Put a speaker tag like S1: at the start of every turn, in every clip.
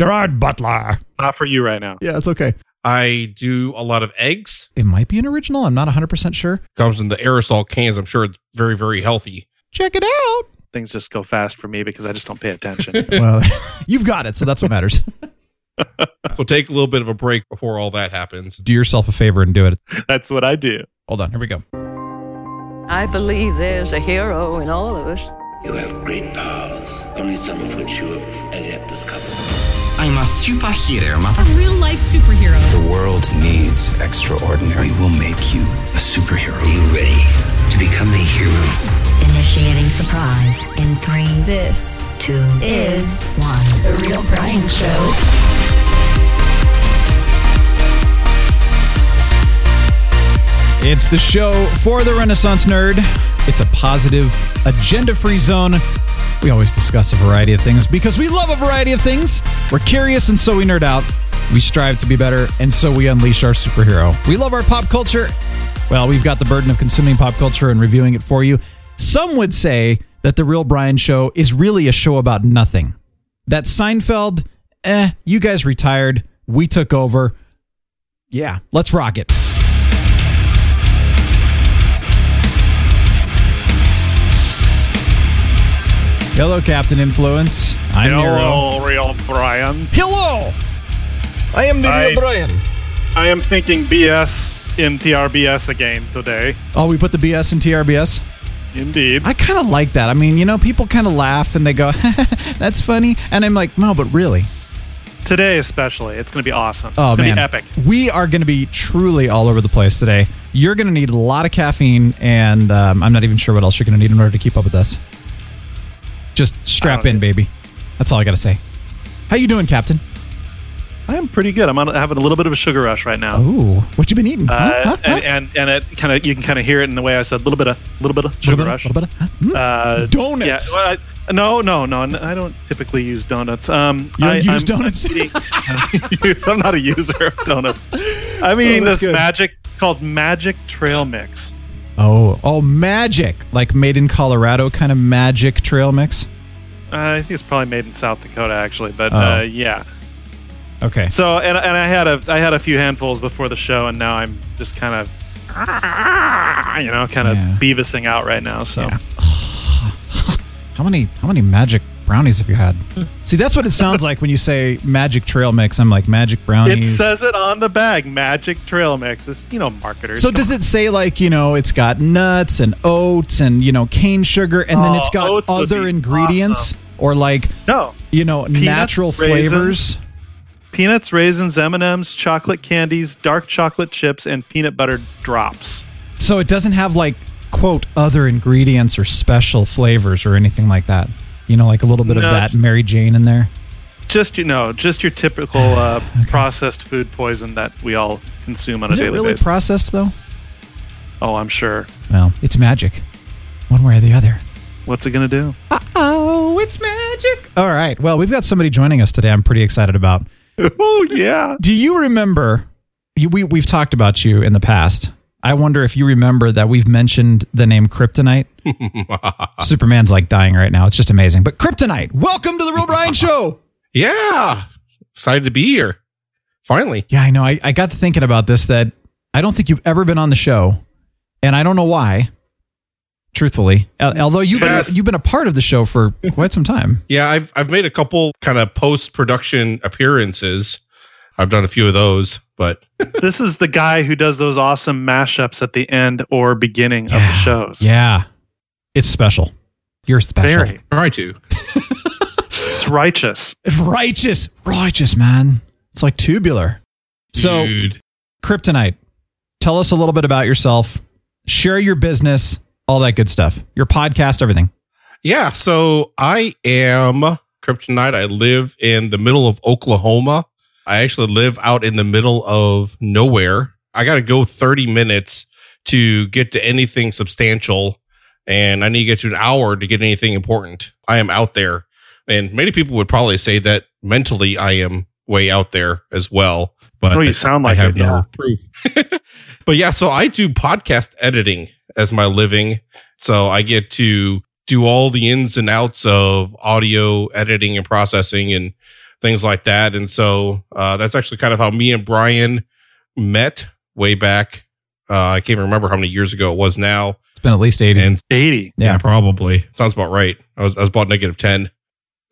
S1: Gerard Butler.
S2: Not for you right now.
S1: Yeah, it's okay.
S3: I do a lot of eggs.
S1: It might be an original. I'm not 100% sure.
S3: Comes in the aerosol cans. I'm sure it's very, very healthy.
S1: Check it out.
S2: Things just go fast for me because I just don't pay attention.
S1: Well, you've got it, so that's what matters.
S3: So take a little bit of a break before all that happens.
S1: do yourself a favor and do it.
S2: That's what I do.
S1: Hold on. Here we go.
S4: I believe there's a hero in all of us.
S5: You have great powers, only some of which you have as yet discovered.
S6: I'm a superhero, mother.
S7: A real life superhero.
S8: The world needs extraordinary. We'll make you a superhero.
S5: Are you ready to become a hero?
S9: Initiating surprise in three,
S10: This
S9: two,
S10: is
S9: one.
S10: The Real Brian Show.
S1: It's the show for the Renaissance Nerd. It's a positive, agenda free zone. We always discuss a variety of things because we love a variety of things. We're curious, and so we nerd out. We strive to be better, and so we unleash our superhero. We love our pop culture. Well, we've got the burden of consuming pop culture and reviewing it for you. Some would say that The Real Brian Show is really a show about nothing. That Seinfeld, eh, you guys retired. We took over. Yeah, let's rock it. Hello, Captain Influence. I'm Nero.
S2: Real Brian.
S1: Hello. I am the
S2: I-
S1: real Brian.
S2: I am thinking BS in TRBS again today.
S1: Oh, we put the BS in TRBS.
S2: Indeed.
S1: I kind of like that. I mean, you know, people kind of laugh and they go, "That's funny," and I'm like, "No, but really."
S2: Today, especially, it's going to be awesome.
S1: Oh
S2: it's going to be epic.
S1: We are going to be truly all over the place today. You're going to need a lot of caffeine, and um, I'm not even sure what else you're going to need in order to keep up with us. Just strap in, baby. That's all I got to say. How you doing, Captain?
S2: I am pretty good. I'm on, having a little bit of a sugar rush right now.
S1: Oh, what you been eating?
S2: Uh,
S1: Huh?
S2: and, and and it kind of you can kind of hear it in the way I said a little bit of a little bit of
S1: Little
S2: sugar
S1: bit
S2: rush.
S1: little bit of- huh?
S2: Uh,
S1: Donuts.
S2: Yeah, well, I- no, no, no. I don't typically use donuts. Um,
S1: You don't
S2: I,
S1: use
S2: I'm,
S1: donuts?
S2: I'm, eating- I'm not a user of donuts. I'm eating
S1: Oh,
S2: this
S1: good.
S2: magic called Magic Trail Mix.
S1: Oh, oh, magic! Like made in Colorado, kind of magic trail mix.
S2: Uh, I think it's probably made in South Dakota, actually. But
S1: Oh.
S2: uh, yeah.
S1: Okay.
S2: So and, and I had a I had a few handfuls before the show, and now I'm just kind of you know kind of
S1: Yeah.
S2: Beavising out right now. So
S1: Yeah. How many how many magic brownies have you had? See, that's what it sounds like when you say magic trail mix. I'm like magic brownies.
S2: it says it on the bag, Magic Trail Mix. It's you know marketers.
S1: so does
S2: on.
S1: it say like you know it's got nuts and oats and you know cane sugar and then
S2: Oh,
S1: it's got other ingredients
S2: awesome.
S1: or like
S2: No,
S1: you know natural
S2: raisins.
S1: flavors?
S2: peanuts, raisins, M and M's, chocolate candies, dark chocolate chips, and peanut butter drops.
S1: So it doesn't have like quote other ingredients or special flavors or anything like that. You know, like a little bit of that Mary Jane in there.
S2: Just you know, just your typical uh, processed food poison that we all consume on
S1: Is
S2: a
S1: it
S2: daily
S1: really
S2: basis.
S1: processed though?
S2: oh, I'm sure.
S1: Well, it's magic, one way or the other.
S2: What's it gonna do?
S1: Oh, it's magic. All right. Well, we've got somebody joining us today. I'm pretty excited about.
S2: oh yeah.
S1: Do you remember? You, we we've talked about you in the past. I wonder if you remember that we've mentioned the name Kryptonite. Superman's like dying right now. It's just amazing. But Kryptonite, welcome to the Real Brian Show.
S3: Yeah. Excited to be here. Finally.
S1: Yeah, I know. I, I got to thinking about this that I don't think you've ever been on the show, and I don't know why. Truthfully, although you've
S3: Yes.
S1: been you've been a part of the show for quite some time.
S3: Yeah, I've I've made a couple kind of post production appearances. I've done a few of those, but
S2: this is the guy who does those awesome mashups at the end or beginning of the shows.
S1: Yeah, it's special. You're special.
S2: Very.
S3: try to.
S2: It's righteous.
S1: Righteous, righteous, man. It's like tubular. So, Kryptonite, tell us a little bit about yourself. Share your business, all that good stuff. Your podcast, everything.
S3: Yeah, so I am Kryptonite. I live in the middle of Oklahoma. I actually live out in the middle of nowhere. I got to go 30 minutes to get to anything substantial, and I need to get to an hour to get anything important. I am out there. And many people would probably say that mentally I am way out there as well. But
S2: Oh, you sound like
S3: I have
S2: it,
S3: no
S2: yeah.
S3: proof. but yeah, so I do podcast editing as my living. So I get to do all the ins and outs of audio editing and processing and things like that. And so uh, that's actually kind of how me and Brian met way back. Uh, I can't remember how many years ago it was now.
S1: It's been at least 80.
S3: And
S2: 80.
S3: yeah, probably sounds about right. I was I was about negative ten.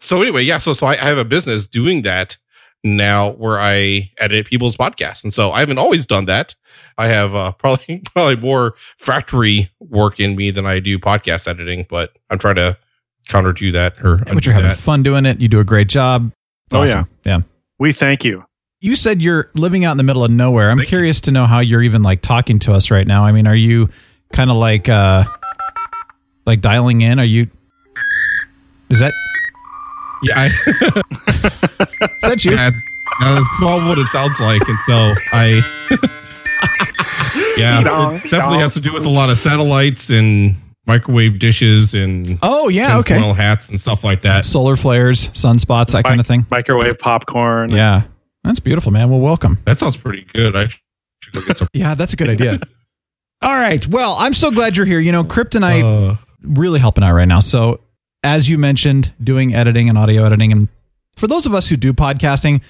S3: So anyway, yeah. So so I, I have a business doing that now where I edit people's podcasts, and so I haven't always done that. I have uh, probably probably more factory work in me than I do podcast editing, but I'm trying to counter to that or
S1: but you're having fun doing it. You do a great job. It's
S2: Oh,
S1: awesome. yeah.
S2: We thank you.
S1: You said you're living out in the middle of nowhere. I'm
S3: Thank you.
S1: curious to know how you're even like talking to us right now. I mean, are you kind of like uh like dialing in? Are you Is that
S3: Yeah, I,
S1: is that you?
S3: that, that's not what it sounds like, and so I. yeah, it definitely has to do with a lot of satellites and microwave dishes and
S1: Oh, yeah, okay.
S3: tinfoil hats and stuff like that.
S1: Solar flares, sunspots, that kind of thing.
S2: Microwave popcorn.
S1: Yeah. That's beautiful, man. Well, welcome.
S3: That sounds pretty good. I should go get some.
S1: Yeah, that's a good idea. All right. Well, I'm so glad you're here. You know, Kryptonite
S3: Uh,
S1: really helping out right now. So, as you mentioned, doing editing and audio editing. And for those of us who do podcasting,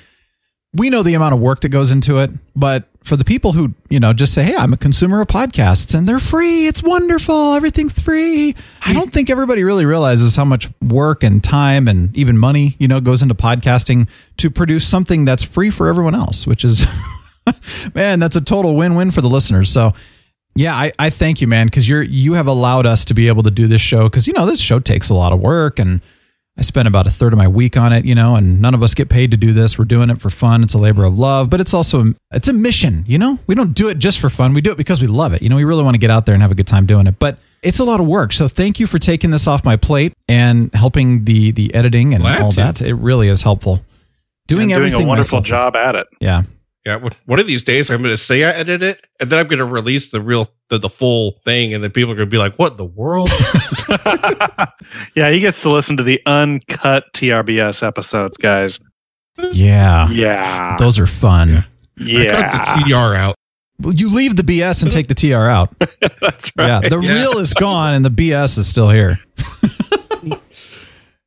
S1: we know the amount of work that goes into it. But for the people who, you know, just say, hey, I'm a consumer of podcasts and they're free, it's wonderful, everything's free. I don't think everybody really realizes how much work and time and even money, you know, goes into podcasting to produce something that's free for everyone else, which is, man, that's a total win win for the listeners. So, yeah, I, I thank you, man, because you're you have allowed us to be able to do this show because you know this show takes a lot of work and I spend about a third of my week on it, you know, and none of us get paid to do this. We're doing it for fun. It's a labor of love, but it's also it's a mission, you know. We don't do it just for fun. We do it because we love it. You know, we really want to get out there and have a good time doing it. But it's a lot of work. So thank you for taking this off my plate and helping the the editing and
S3: Glad
S1: all
S3: to.
S1: that. It really is helpful. Doing
S2: and doing
S1: everything
S2: a wonderful
S1: myself
S2: job at it.
S1: Yeah.
S3: Yeah, one- one of these days I'm going to say I edited it, and then I'm going to release the real the, the full thing, and then people are going to be like, "What in the world?"
S2: yeah, he gets to listen to the uncut TRBS episodes, guys.
S1: Yeah.
S2: Yeah.
S1: Those are fun.
S3: I
S2: yeah.
S3: cut the TR out.
S1: Well, you leave the BS and take the TR out.
S2: That's right.
S1: Yeah, the
S3: Yeah.
S1: real is gone and the BS is still here.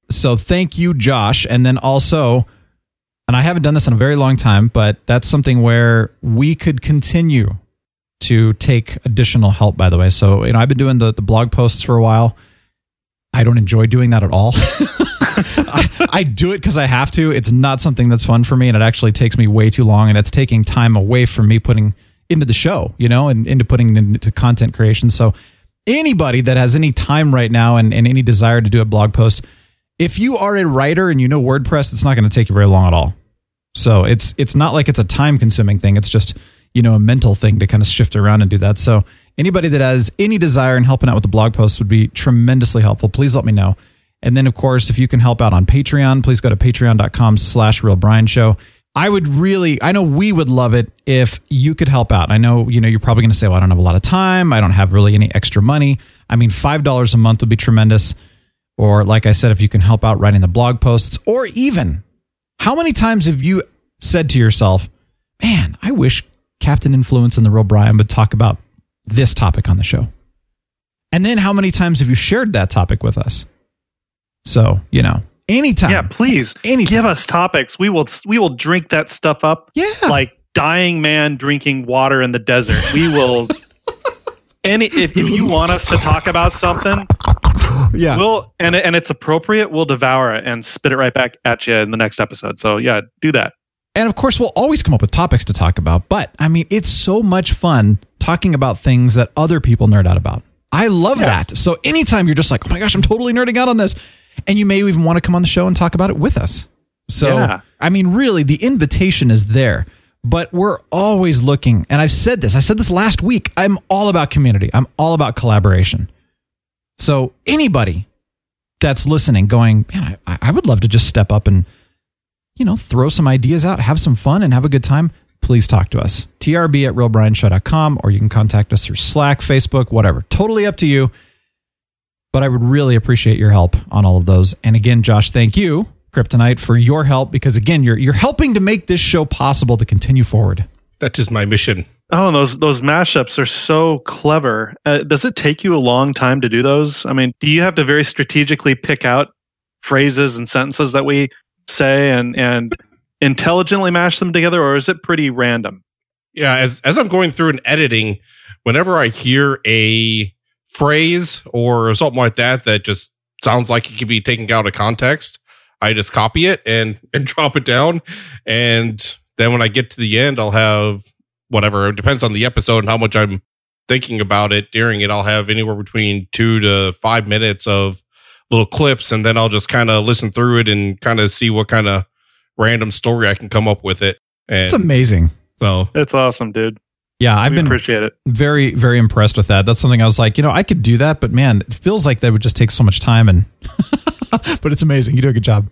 S1: so thank you, Josh. And then also, and I haven't done this in a very long time, but that's something where we could continue to take additional help, by the way. So, you know, I've been doing the, the blog posts for a while. I don't enjoy doing that at all. I, I do it because I have to. It's not something that's fun for me, and it actually takes me way too long, and it's taking time away from me putting into the show, you know, and into putting into content creation. So, anybody that has any time right now and, and any desire to do a blog post, if you are a writer and you know WordPress, it's not going to take you very long at all. So it's it's not like it's a time consuming thing. It's just you know a mental thing to kind of shift around and do that. So anybody that has any desire in helping out with the blog posts would be tremendously helpful. Please let me know. And then of course, if you can help out on Patreon, please go to patreon.com slash real Brian show. I would really, I know we would love it if you could help out. I know, you know, you're probably going to say, well, I don't have a lot of time. I don't have really any extra money. I mean, $5 a month would be tremendous. Or like I said, if you can help out writing the blog posts or even how many times have you said to yourself, man, I wish Captain Influence and the real Brian would talk about this topic on the show? And then how many times have you shared that topic with us? So, you know, anytime.
S2: Yeah, please
S1: Anytime.
S2: give us topics. We will we will drink that stuff up
S1: Yeah.
S2: like dying man drinking water in the desert. We will any if, if you want us to talk about something,
S1: yeah.
S2: we'll and and it's appropriate, we'll devour it and spit it right back at you in the next episode. So yeah, do that.
S1: And of course, we'll always come up with topics to talk about. But I mean, it's so much fun talking about things that other people nerd out about. I love that. So anytime you're just like, oh my gosh, I'm totally nerding out on this. And you may even want to come on the show and talk about it with us. So,
S2: Yeah.
S1: I mean, really, the invitation is there. But we're always looking. And I've said this, I said this last week. I'm all about community, I'm all about collaboration. So anybody that's listening, going, man, I, I would love to just step up and you know, throw some ideas out, have some fun, and have a good time, please talk to us. TRB at realbrianshow.com, or you can contact us through Slack, Facebook, whatever. Totally up to you. But I would really appreciate your help on all of those. And again, Josh, thank you, Kryptonite, for your help because again, you're you're helping to make this show possible to continue forward.
S3: That is my mission.
S2: Oh, and those those mashups are so clever. Uh, does it take you a long time to do those? I mean, do you have to very strategically pick out phrases and sentences that we say and and intelligently mash them together, or is it pretty random?
S3: Yeah, as as I'm going through and editing, whenever I hear a phrase or something like that that just sounds like it could be taken out of context, I just copy it and and drop it down. And then when I get to the end, I'll have whatever. It depends on the episode and how much I'm thinking about it during it. I'll have anywhere between two to five minutes of little clips, and then I'll just kind of listen through it and kind of see what kind of random story I can come up with it. And
S1: It's amazing.
S3: so
S2: It's awesome, dude.
S1: Yeah, I've
S2: we
S1: been
S2: appreciate it.
S1: very, very impressed with that. That's something I was like, you know, I could do that, but man, it feels like that would just take so much time. And but it's amazing. You do a good job.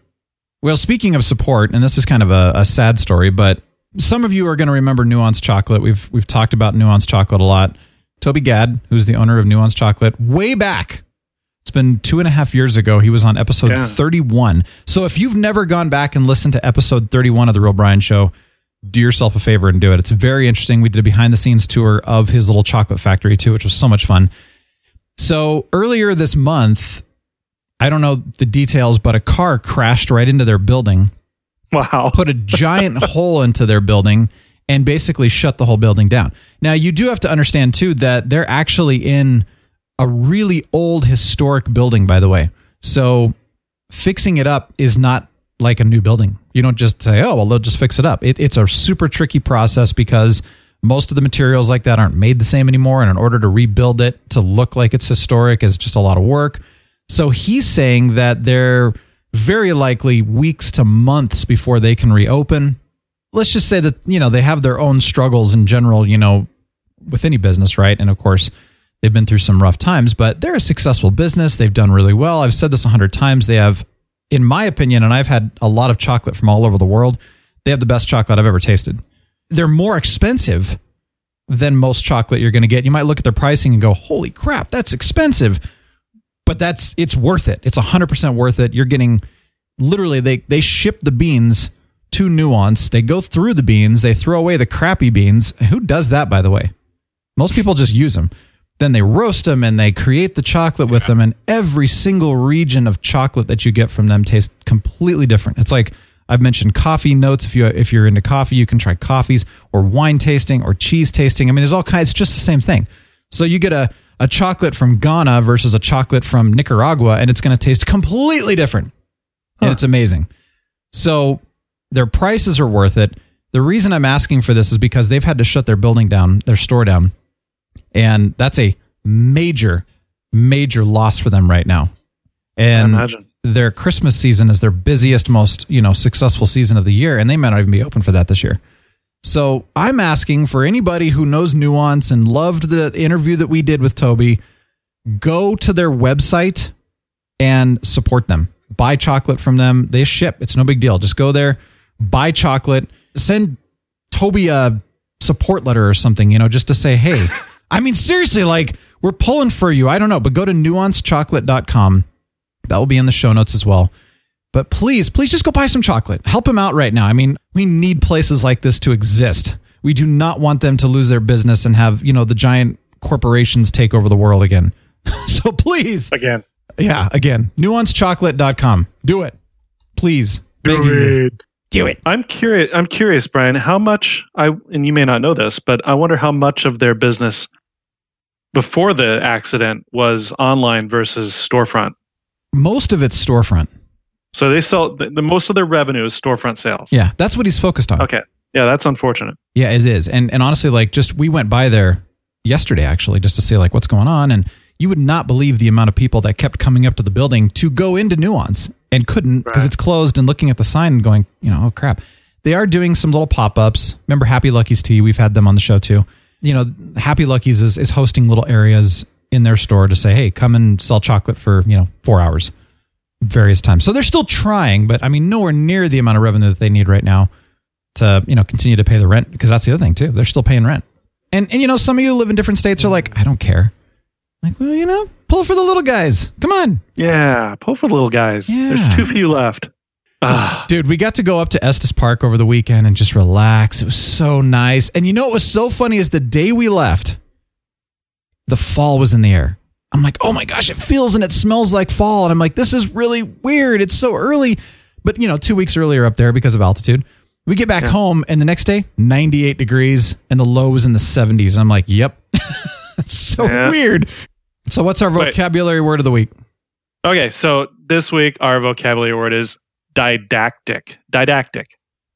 S1: Well, speaking of support, and this is kind of a, a sad story, but some of you are going to remember Nuance Chocolate. We've we've talked about Nuance Chocolate a lot. Toby Gadd, who's the owner of Nuance Chocolate, way back. It's been two and a half years ago. He was on episode
S2: Yeah.
S1: 31. So if you've never gone back and listened to episode 31 of The Real Brian Show, do yourself a favor and do it. It's very interesting. We did a behind the scenes tour of his little chocolate factory too, which was so much fun. So earlier this month, I don't know the details, but a car crashed right into their building,
S2: Wow.
S1: put a giant hole into their building, and basically shut the whole building down. Now, you do have to understand too that they're actually in a really old historic building, by the way. So fixing it up is not like a new building. You don't just say, oh, well, they'll just fix it up. It, it's a super tricky process because most of the materials like that aren't made the same anymore. And in order to rebuild it to look like it's historic is just a lot of work. So he's saying that they're very likely weeks to months before they can reopen. Let's just say that, you know, they have their own struggles in general, you know, with any business, right? And of course, they've been through some rough times, but they're a successful business. They've done really well. I've said this a hundred times. They have, in my opinion, and I've had a lot of chocolate from all over the world, they have the best chocolate I've ever tasted. They're more expensive than most chocolate you're going to get. You might look at their pricing and go, holy crap, that's expensive. But that's, it's worth it. It's 100% worth it. You're getting, literally, they, they ship the beans to Nuance. They go through the beans. They throw away the crappy beans. Who does that, by the way? Most people just use them. Then they roast them and they create the chocolate with them. And every single region of chocolate that you get from them tastes completely different. It's like I've mentioned coffee notes. If you if you're into coffee, you can try coffees or wine tasting or cheese tasting. I mean, there's all kinds. It's just the same thing. So you get a a chocolate from Ghana versus a chocolate from Nicaragua, and it's going to taste completely different. And it's amazing. So their prices are worth it. The reason I'm asking for this is because they've had to shut their building down, their store down. And that's a major, major loss for them right now. And their Christmas season is their busiest, most, you know, successful season of the year. And they might not even be open for that this year. So I'm asking for anybody who knows nuance and loved the interview that we did with Toby, go to their website and support them. Buy chocolate from them. They ship. It's no big deal. Just go there, buy chocolate, send Toby a support letter or something, you know, just to say, hey, I mean, seriously, like we're pulling for you. I don't know, but go to nuancechocolate.com. That will be in the show notes as well. But please, please just go buy some chocolate. Help him out right now. I mean, we need places like this to exist. We do not want them to lose their business and have, you know, the giant corporations take over the world again. so please,
S2: Again.
S1: yeah, again, nuancechocolate.com. Do it. Please. Begging you. Do it.
S2: I'm curious. I'm curious, Brian. How much I and you may not know this, but I wonder how much of their business before the accident was online versus storefront.
S1: Most of it's storefront.
S2: So they sell the, the most of their revenue is storefront sales.
S1: Yeah, that's what he's focused on.
S2: Okay. Yeah, that's unfortunate.
S1: Yeah, it is. And and honestly, like just we went by there yesterday actually just to see like what's going on and you would not believe the amount of people that kept coming up to the building to go into Nuance and couldn't because
S2: Right.
S1: it's closed and looking at the sign and going, you know, oh crap. They are doing some little pop-ups. Remember Happy Lucky's Tea? We've had them on the show too. You know, Happy Lucky's is, is hosting little areas in their store to say, hey, come and sell chocolate for, you know, four hours various times. So they're still trying, but I mean, nowhere near the amount of revenue that they need right now to, you know, continue to pay the rent because that's the other thing too. They're still paying rent. And, and you know, some of you live in different states are like, I don't care. Like, well, you know, pull for the little guys. Come on.
S2: Yeah, pull for the little guys. There's
S1: Yeah.
S2: too few left. Ah,
S1: Dude, we got to go up to Estes Park over the weekend and just relax. It was so nice. And you know what was so funny is the day we left, the fall was in the air. I'm like, oh my gosh, it feels and it smells like fall. And I'm like, this is really weird. It's so early. But you know, two weeks earlier up there because of altitude. We get back home and the next day, 98 degrees and the low was in the 70s. I'm like, yep. It's so
S2: Yeah.
S1: weird. So what's our
S2: Wait.
S1: vocabulary word of the week?
S2: Okay, so this week our vocabulary word is didactic. Didactic.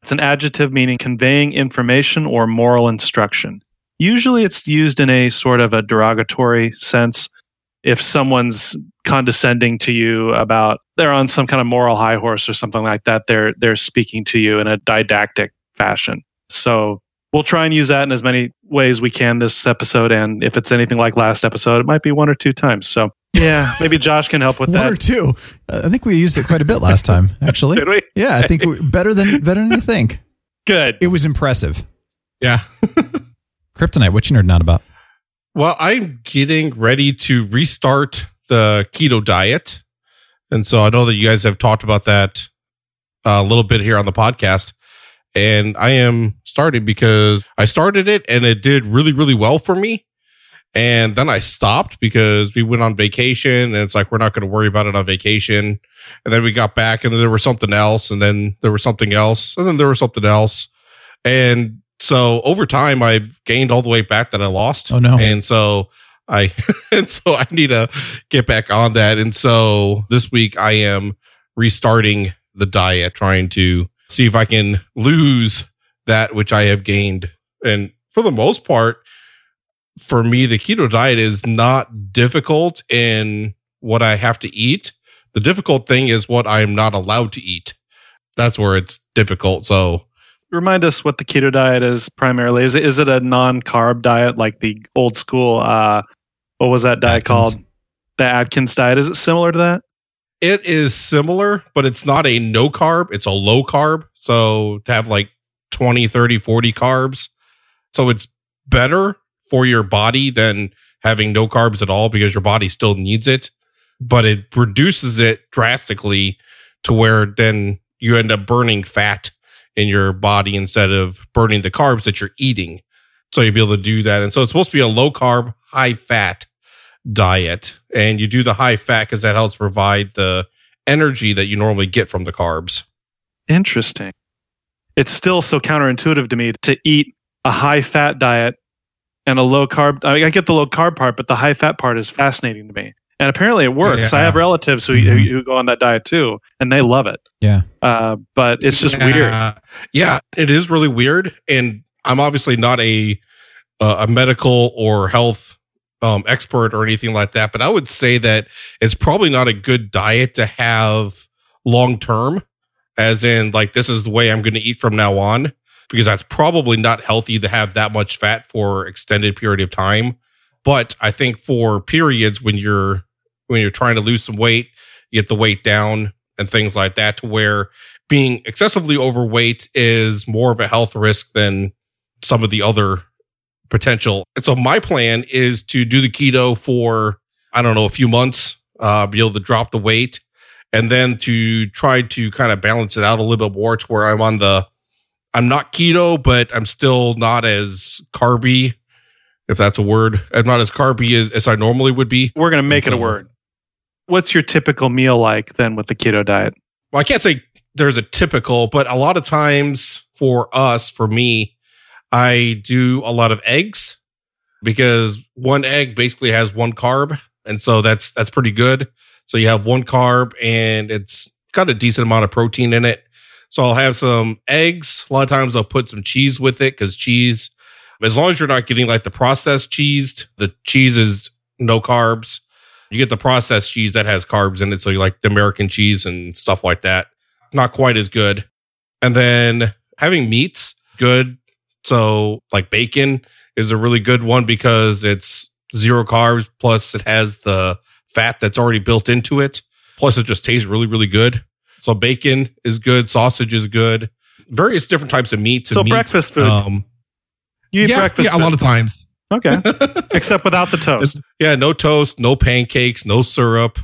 S2: It's an adjective meaning conveying information or moral instruction. Usually it's used in a sort of a derogatory sense. If someone's condescending to you about they're on some kind of moral high horse or something like that, they're they're speaking to you in a didactic fashion. So we'll try and use that in as many ways we can this episode. And if it's anything like last episode, it might be one or two times. So yeah, maybe Josh can help with
S1: One
S2: that.
S1: One or two. I think we used it quite a bit last time, actually.
S2: Did we?
S1: Yeah, I think we, better than better than you think.
S2: Good.
S1: It was impressive.
S3: Yeah.
S1: Kryptonite, what you nerding out about?
S3: Well, I'm getting ready to restart the keto diet. And so I know that you guys have talked about that uh, a little bit here on the podcast. And I am starting because I started it and it did really, really well for me. And then I stopped because we went on vacation and it's like, we're not going to worry about it on vacation. And then we got back and there was something else and then there was something else and then there was something else. And so over time, I've gained all the weight back that I lost.
S1: Oh, no.
S3: And so I, and so I need to get back on that. And so this week I am restarting the diet, trying to see if I can lose that which I have gained. And for the most part, for me, the keto diet is not difficult in what I have to eat. The difficult thing is what I'm not allowed to eat. That's where it's difficult. So
S2: Remind us what the keto diet is primarily. Is it is it a non carb diet like the old school? Uh, what was that diet
S1: Atkins.
S2: called? The Atkins diet. Is it similar to that?
S3: It is similar, but it's not a no carb. It's a low carb. So to have like 20, 30, 40 carbs. So it's better for your body than having no carbs at all because your body still needs it, but it reduces it drastically to where then you end up burning fat in your body instead of burning the carbs that you're eating. So you'll be able to do that. And so it's supposed to be a low carb, high fat diet. And you do the high fat because that helps provide the energy that you normally get from the carbs.
S2: Interesting. It's still so counterintuitive to me to eat a high fat diet and a low carb. I, mean, I get the low carb part, but the high fat part is fascinating to me. And apparently it works. I have relatives who,
S1: Mhm.
S2: who go on that diet too, and they love it.
S1: Yeah.
S2: Uh, but it's just weird.
S3: Yeah. Yeah, it is really weird. And I'm obviously not a uh, a medical or health um, expert or anything like that, but I would say that it's probably not a good diet to have long term, as in like this is the way I'm going to eat from now on, because that's probably not healthy to have that much fat for extended period of time. But I think for periods when you're when you're trying to lose some weight, get the weight down and things like that, to where being excessively overweight is more of a health risk than some of the other potential. And so my plan is to do the keto for, I don't know, a few months, uh, be able to drop the weight and then to try to kind of balance it out a little bit more to where I'm on the, I'm not keto, but I'm still not as carby, if that's a word. I'm not as carby as, as I normally would be.
S2: We're going to make it a word. What's your typical meal like then with the keto diet?
S3: well, I can't say there's a typical, but a lot of times for us, for me, I do a lot of eggs because one egg basically has one carb. And so that's, that's pretty good. So you have one carb and it's got a decent amount of protein in it. So I'll have some eggs. A lot of times I'll put some cheese with it because cheese, as long as you're not getting like the processed cheese, the cheese is no carbs. You get the processed cheese that has carbs in it. So you like the American cheese and stuff like that. Not quite as good. And then having meats, good. So like bacon is a really good one because it's zero carbs. Plus it has the fat that's already built into it. Plus it just tastes really, really good. So bacon is good. Sausage is good. Various different types of meats. and
S2: So
S3: meat.
S2: breakfast food.
S3: Um,
S2: you eat
S3: yeah,
S2: breakfast
S3: yeah, a lot of times.
S2: Okay. Except without the toast.
S3: Yeah, no toast, no pancakes, no syrup,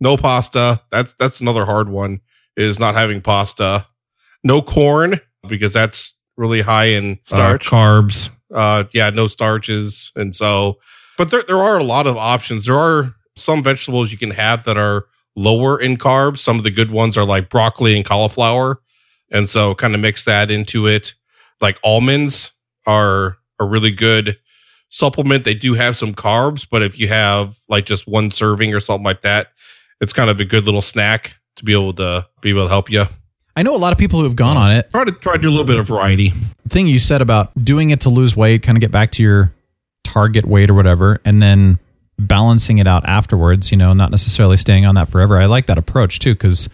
S3: no pasta. That's that's another hard one is not having pasta. No corn because that's really high in uh,
S2: Starch.
S3: carbs. Uh yeah, no starches and so but there there are a lot of options. There are some vegetables you can have that are lower in carbs. Some of the good ones are like broccoli and cauliflower. And so kind of mix that into it. Like almonds are a really good supplement. They do have some carbs, but if you have like just one serving or something like that, it's kind of a good little snack to be able to be able to help you.
S1: I know a lot of people who have gone on it.
S3: Try to try to do a little bit of variety.
S1: The thing you said about doing it to lose weight, kind of get back to your target weight or whatever, and then balancing it out afterwards, you know, not necessarily staying on that forever. I like that approach too, because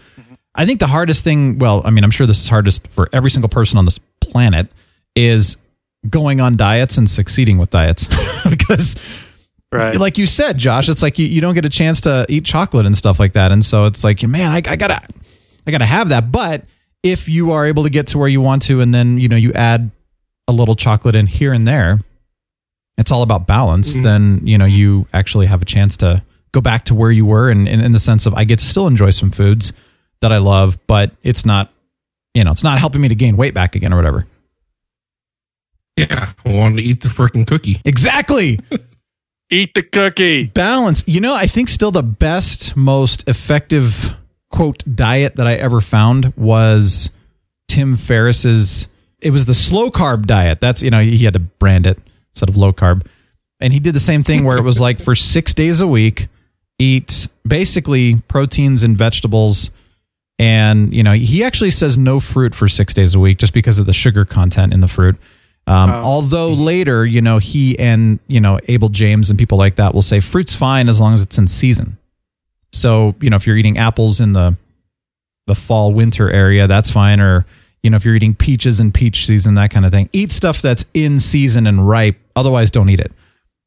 S1: I think the hardest thing, well, I mean, I'm sure this is hardest for every single person on this planet, is going on diets and succeeding with diets. because,
S2: Right.
S1: like you said, Josh, it's like you, you don't get a chance to eat chocolate and stuff like that. And so it's like, man, I, I gotta, I gotta have that. But if you are able to get to where you want to, and then, you know, you add a little chocolate in here and there, it's all about balance, mm-hmm. then, you know, you actually have a chance to go back to where you were. And, and in the sense of, I get to still enjoy some foods that I love, but it's not, you know, it's not helping me to gain weight back again or whatever.
S3: Yeah, I wanted to eat the freaking cookie.
S1: Exactly.
S2: Eat the cookie.
S1: balance. You know, I think still the best, most effective quote diet that I ever found was Tim Ferriss's. It was the slow carb diet. That's you know he had to brand it instead of low carb, and he did the same thing where it was like for six days a week, eat basically proteins and vegetables. And you know he actually says no fruit for six days a week just because of the sugar content in the fruit. Um,
S2: Oh.
S1: Although later, you know, he and you know Abel James and people like that will say fruit's fine as long as it's in season. So you know, if you're eating apples in the the fall winter area, that's fine. Or you know, if you're eating peaches in peach season, that kind of thing. Eat stuff that's in season and ripe. Otherwise, don't eat it.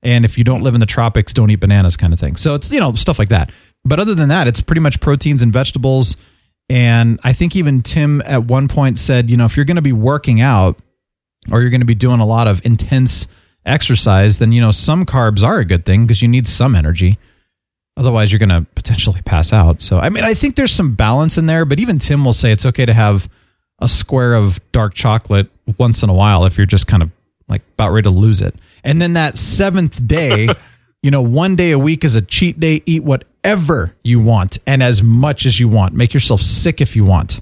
S1: And if you don't live in the tropics, don't eat bananas, kind of thing. So it's you know stuff like that. But other than that, it's pretty much proteins and vegetables. And I think even Tim at one point said, you know, if you're going to be working out or you're going to be doing a lot of intense exercise, then you know some carbs are a good thing because you need some energy. Otherwise, you're going to potentially pass out. So, I mean, I think there's some balance in there, but even Tim will say it's okay to have a square of dark chocolate once in a while if you're just kind of like about ready to lose it. And then that seventh day, you know, one day a week is a cheat day. Eat whatever you want and as much as you want. Make yourself sick if you want.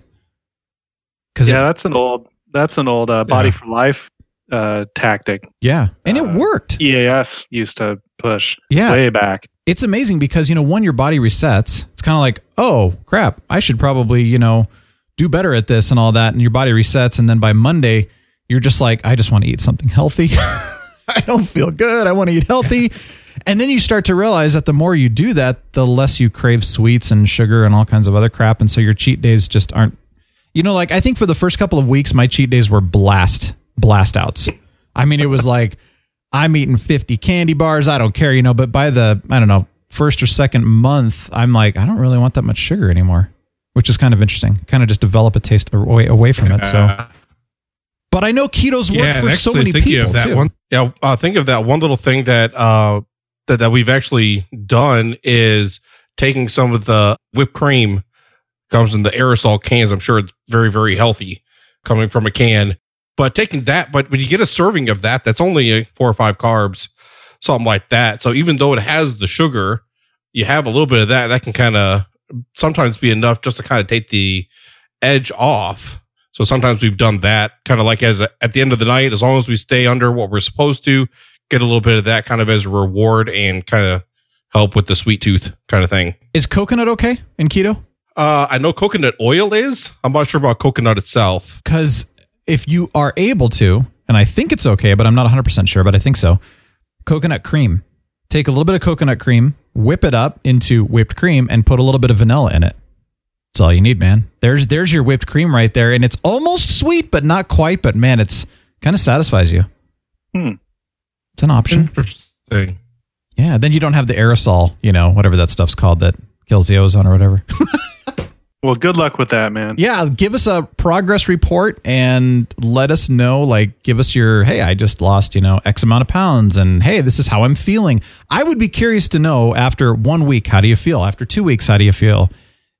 S1: Because
S2: Yeah, that's an old that's an old uh, body
S3: Yeah.
S2: for life uh, tactic.
S1: yeah, and it
S2: Uh,
S1: worked.
S2: EAS used to push
S1: Yeah.
S2: way back.
S1: it's amazing because you know when your body resets it's kind of like oh crap i should probably you know do better at this and all that and your body resets and then by monday you're just like i just want to eat something healthy i don't feel good i want to eat healthy and then you start to realize that the more you do that the less you crave sweets and sugar and all kinds of other crap and so your cheat days just aren't you know like i think for the first couple of weeks my cheat days were blast blast outs i mean it was like I'm eating 50 candy bars. I don't care, you know, but by the, I don't know, first or second month, I'm like, I don't really want that much sugar anymore, which is kind of interesting. Kind of just develop a taste away, away from it. So, but I know ketos work
S3: and
S1: for so many people
S3: of that
S1: too.
S3: one. Yeah, uh, think of that one little thing that uh that, that we've actually done is taking some of the whipped cream comes in the aerosol cans. I'm sure it's very very healthy coming from a can, but taking that, but when you get a serving of that, that's only four or five carbs, something like that. So even though it has the sugar, you have a little bit of that. That can kind of sometimes be enough just to kind of take the edge off. So sometimes we've done that kind of like as a, at the end of the night, as long as we stay under what we're supposed to, get a little bit of that kind of as a reward and kind of help with the sweet tooth kind of thing.
S1: Is coconut okay in keto?
S3: Uh, I know coconut oil is. I'm not sure about coconut itself.
S1: Because if you are able to, and I think it's okay, but I'm not 100% sure, but I think so. Coconut cream. Take a little bit of coconut cream, whip it up into whipped cream, and put a little bit of vanilla in it. That's all you need, man. There's there's your whipped cream right there, and it's almost sweet, but not quite. But man, it's kind of satisfies you.
S2: Hmm.
S1: It's an option.
S3: Interesting.
S1: Yeah. Then you don't have the aerosol, you know, whatever that stuff's called that kills the ozone or whatever.
S2: Well, good luck with that, man.
S1: yeah, give us a progress report and let us know. Like, give us your, hey, I just lost, you know, X amount of pounds, and hey, this is how I'm feeling. I would be curious to know after one week, how do you feel? After two weeks, how do you feel?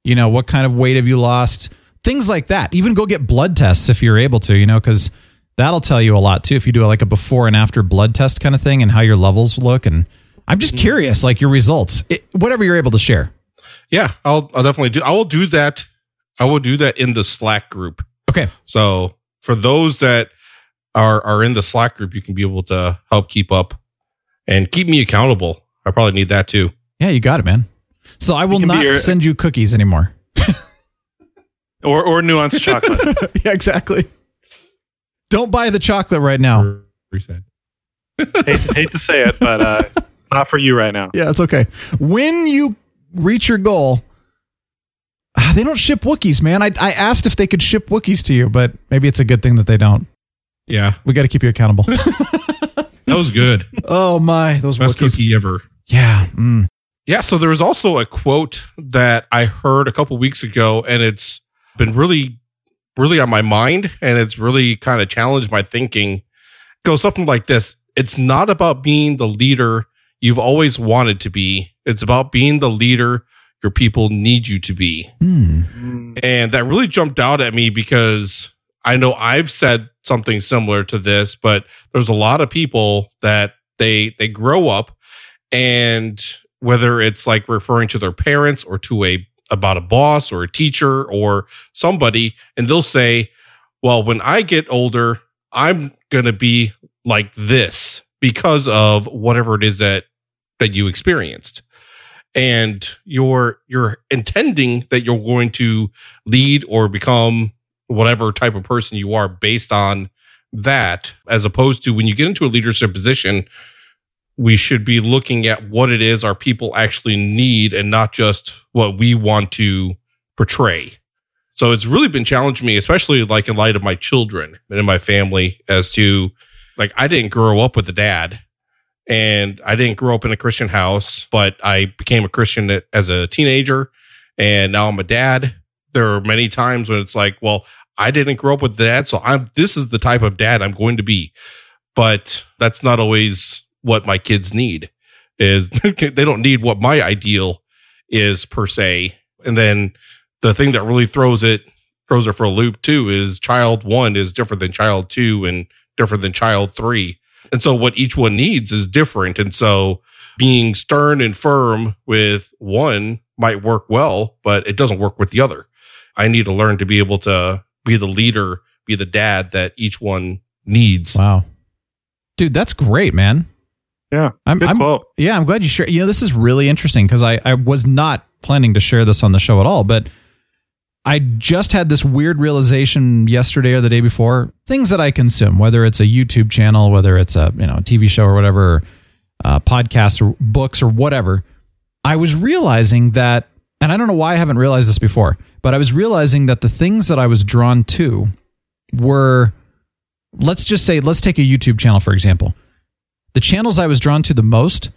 S1: You know, what kind of weight have you lost? Things like that. Even go get blood tests if you're able to, you know, because that'll tell you a lot too. If you do like a before and after blood test kind of thing and how your levels look. And I'm just mm-hmm. curious, like your results, it, whatever you're able to share.
S3: Yeah, I'll I'll definitely do. I will do that. I will do that in the Slack group.
S1: Okay.
S3: So for those that are are in the Slack group, you can be able to help keep up and keep me accountable. I probably need that too.
S1: Yeah, you got it, man. So I will not
S2: your-
S1: send you cookies anymore.
S2: Or or Nuance chocolate.
S1: yeah, exactly. Don't buy the chocolate right now.
S3: Reset.
S2: hate, hate to say it, but uh, not for you right now.
S1: Yeah, it's okay. When you reach your goal, ah, they don't ship Wookiees, man. I, I asked if they could ship Wookiees to you, but maybe it's a good thing that they don't.
S3: Yeah,
S1: We got to keep you accountable.
S3: that was good.
S1: oh my, those
S3: Best
S1: Wookiees.
S3: cookie ever.
S1: Yeah. mm.
S3: Yeah, so there was also a quote that I heard a couple weeks ago, and it's been really, really on my mind, and it's really kind of challenged my thinking. It goes something like this It's not about being the leader you've always wanted to be, it's about being the leader your people need you to be.
S2: Mm.
S3: And that really jumped out at me because I know I've said something similar to this, but there's a lot of people that they they grow up and whether it's like referring to their parents or to a about a boss or a teacher or somebody and they'll say, "Well, when I get older, I'm going to be like this because of whatever it is that that you experienced." and you're you're intending that you're going to lead or become whatever type of person you are based on that as opposed to when you get into a leadership position we should be looking at what it is our people actually need and not just what we want to portray so it's really been challenging me especially like in light of my children and in my family as to like i didn't grow up with a dad and I didn't grow up in a Christian house, but I became a Christian as a teenager, and now I'm a dad. There are many times when it's like, well, I didn't grow up with dad, so I'm this is the type of dad I'm going to be. But that's not always what my kids need. Is they don't need what my ideal is per se. And then the thing that really throws it throws it for a loop too is child one is different than child two and different than child three. And so what each one needs is different. And so being stern and firm with one might work well, but it doesn't work with the other. I need to learn to be able to be the leader, be the dad that each one needs.
S1: Wow. Dude, that's great, man.
S2: Yeah,
S1: I'm,
S2: good
S1: I'm
S2: quote.
S1: yeah, I'm glad you shared. You know, this is really interesting because I, I was not planning to share this on the show at all, but I just had this weird realization yesterday or the day before. Things that I consume, whether it's a YouTube channel, whether it's a you know TV show or whatever, uh, podcasts or books or whatever, I was realizing that, and I don't know why I haven't realized this before, but I was realizing that the things that I was drawn to were, let's just say, let's take a YouTube channel for example. The channels I was drawn to the most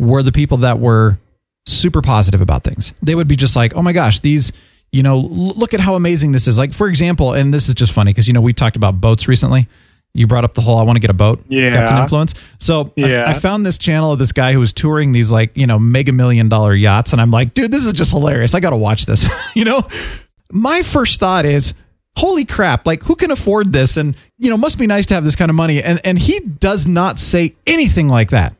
S1: were the people that were super positive about things. They would be just like, "Oh my gosh, these, you know, look at how amazing this is." Like for example, and this is just funny because you know we talked about boats recently. You brought up the whole "I want to get a boat"
S2: Yeah.
S1: Captain Influence. So I- I, found this channel of this guy who was touring these like you know mega million dollar yachts, and I'm like, dude, this is just hilarious. I got to watch this. you know, my first thought is. Holy crap, like who can afford this? And you know, must be nice to have this kind of money. And and he does not say anything like that.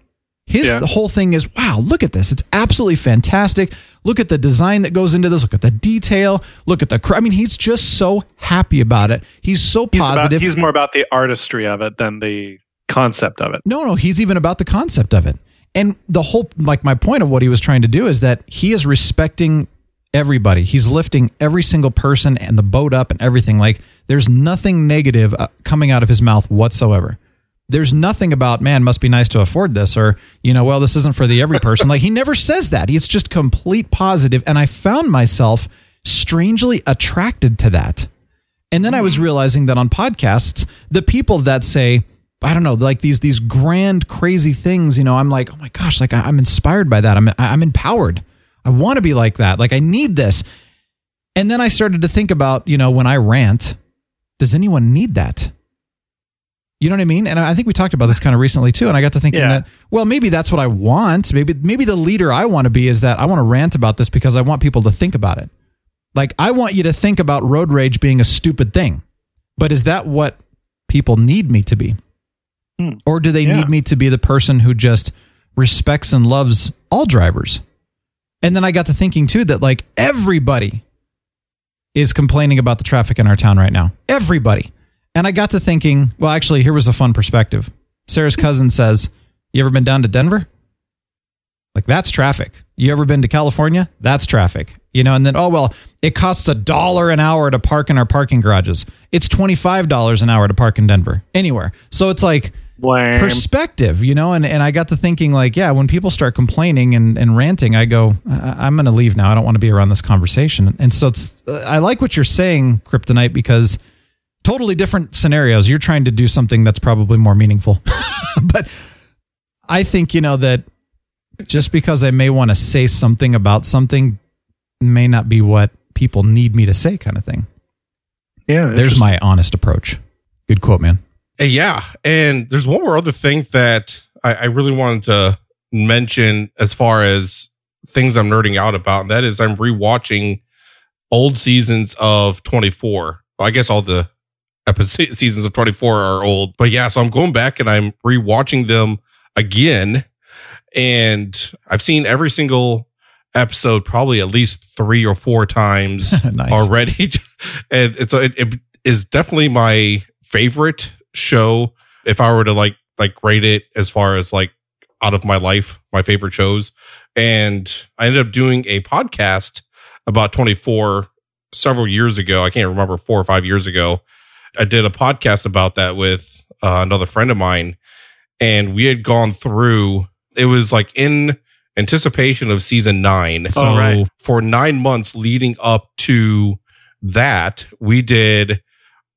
S1: His
S2: Yeah.
S1: the whole thing is, wow, look at this. It's absolutely fantastic. Look at the design that goes into this. Look at the detail. Look at the cr- I mean, he's just so happy about it. He's so
S2: He's about,
S1: positive.
S2: he's more about the artistry of it than the concept of it.
S1: No, no, he's even about the concept of it. And the whole, like, my point of what he was trying to do is that he is respecting everybody. He's lifting every single person and the boat up and everything. Like, there's nothing negative uh, coming out of his mouth whatsoever. There's nothing about, man, must be nice to afford this, or, you know, well, this isn't for the every person. like, he never says that. He's just complete. And I found myself strangely attracted to that. And then I was realizing that on podcasts, the people that say, I don't know, like these these grand crazy things, you know, I'm like, oh my gosh, like I, I'm inspired by that. I'm I'm empowered. I want to be like that. Like I need this. And then I started to think about, you know, when I rant, does anyone need that? You know what I mean? And I think we talked about this kind of recently too. And I got to thinking
S2: Yeah.
S1: that, well, maybe that's what I want. Maybe maybe the leader I want to be is that I want to rant about this because I want people to think about it. Like I want you to think about road rage being a stupid thing. But is that what people need me to be?
S2: Hmm.
S1: Or do they
S2: Yeah.
S1: need me to be the person who just respects and loves all drivers? And then I got to thinking too that like everybody is complaining about the traffic in our town right now. Everybody. And I got to thinking, well, actually, here was a fun perspective. Sarah's cousin says, You ever been down to Denver? Like, that's traffic. You ever been to California? That's traffic. You know, and then, oh, well, it costs a dollar an hour to park in our parking garages. It's $25 an hour to park in Denver, anywhere. So it's like,
S2: Blame.
S1: perspective, you know, and, and I got to thinking like, yeah, when people start complaining and, and ranting, I go, I, am going to leave now. I don't want to be around this conversation. And so it's, uh, I like what you're saying, Kryptonite, because totally different scenarios. You're trying to do something that's probably more meaningful. but I think, you know, that just because I may want to say something about something may not be what people need me to say kind of thing.
S2: Yeah.
S1: There's my honest approach. Good quote, man.
S3: Yeah. And there's one more other thing that I, I really wanted to mention as far as things I'm nerding out about. And that is I'm rewatching old seasons of 24. Well, I guess all the episode seasons of 24 are old, but yeah, so I'm going back and I'm rewatching them again. And I've seen every single episode probably at least three or four times
S1: Nice.
S3: already. and it's, it, it is definitely my favorite show if I were to like like rate it as far as like out of my life, my favorite shows. And I ended up doing a podcast about 24 several years ago. I can't remember four or five years ago. I did a podcast about that with uh, another friend of mine, and we had gone through. It was like in anticipation of season nine. So
S2: Oh, right.
S3: for nine months leading up to that, we did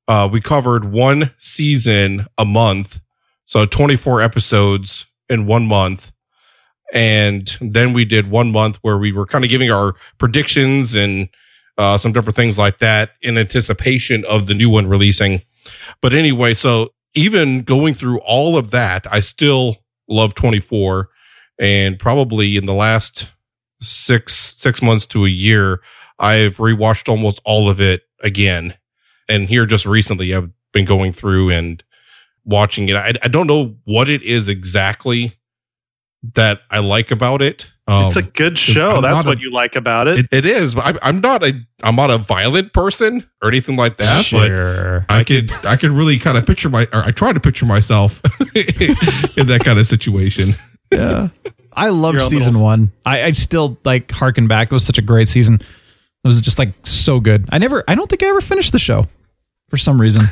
S3: uh, we covered one season a month, so 24 episodes in one month. And then we did one month where we were kind of giving our predictions and uh, some different things like that in anticipation of the new one releasing. But anyway, so even going through all of that, I still love 24. And probably in the last six six months to a year, I've rewatched almost all of it again and here just recently I've been going through and watching it. I, I don't know what it is exactly that I like about it. Um,
S2: it's a good show.
S3: I'm
S2: That's what
S3: a-
S2: you like about it.
S3: it, it is, but I, I'm not a I'm not a violent person or anything like that. But
S1: Sure.
S3: I could I could really kind of picture my or I try to picture myself in that kind of situation.
S1: Yeah. I loved season
S2: little-
S1: one. I, I still like harken back. It was such a great season. It was just like so good. I never, I don't think I ever finished the show for some reason.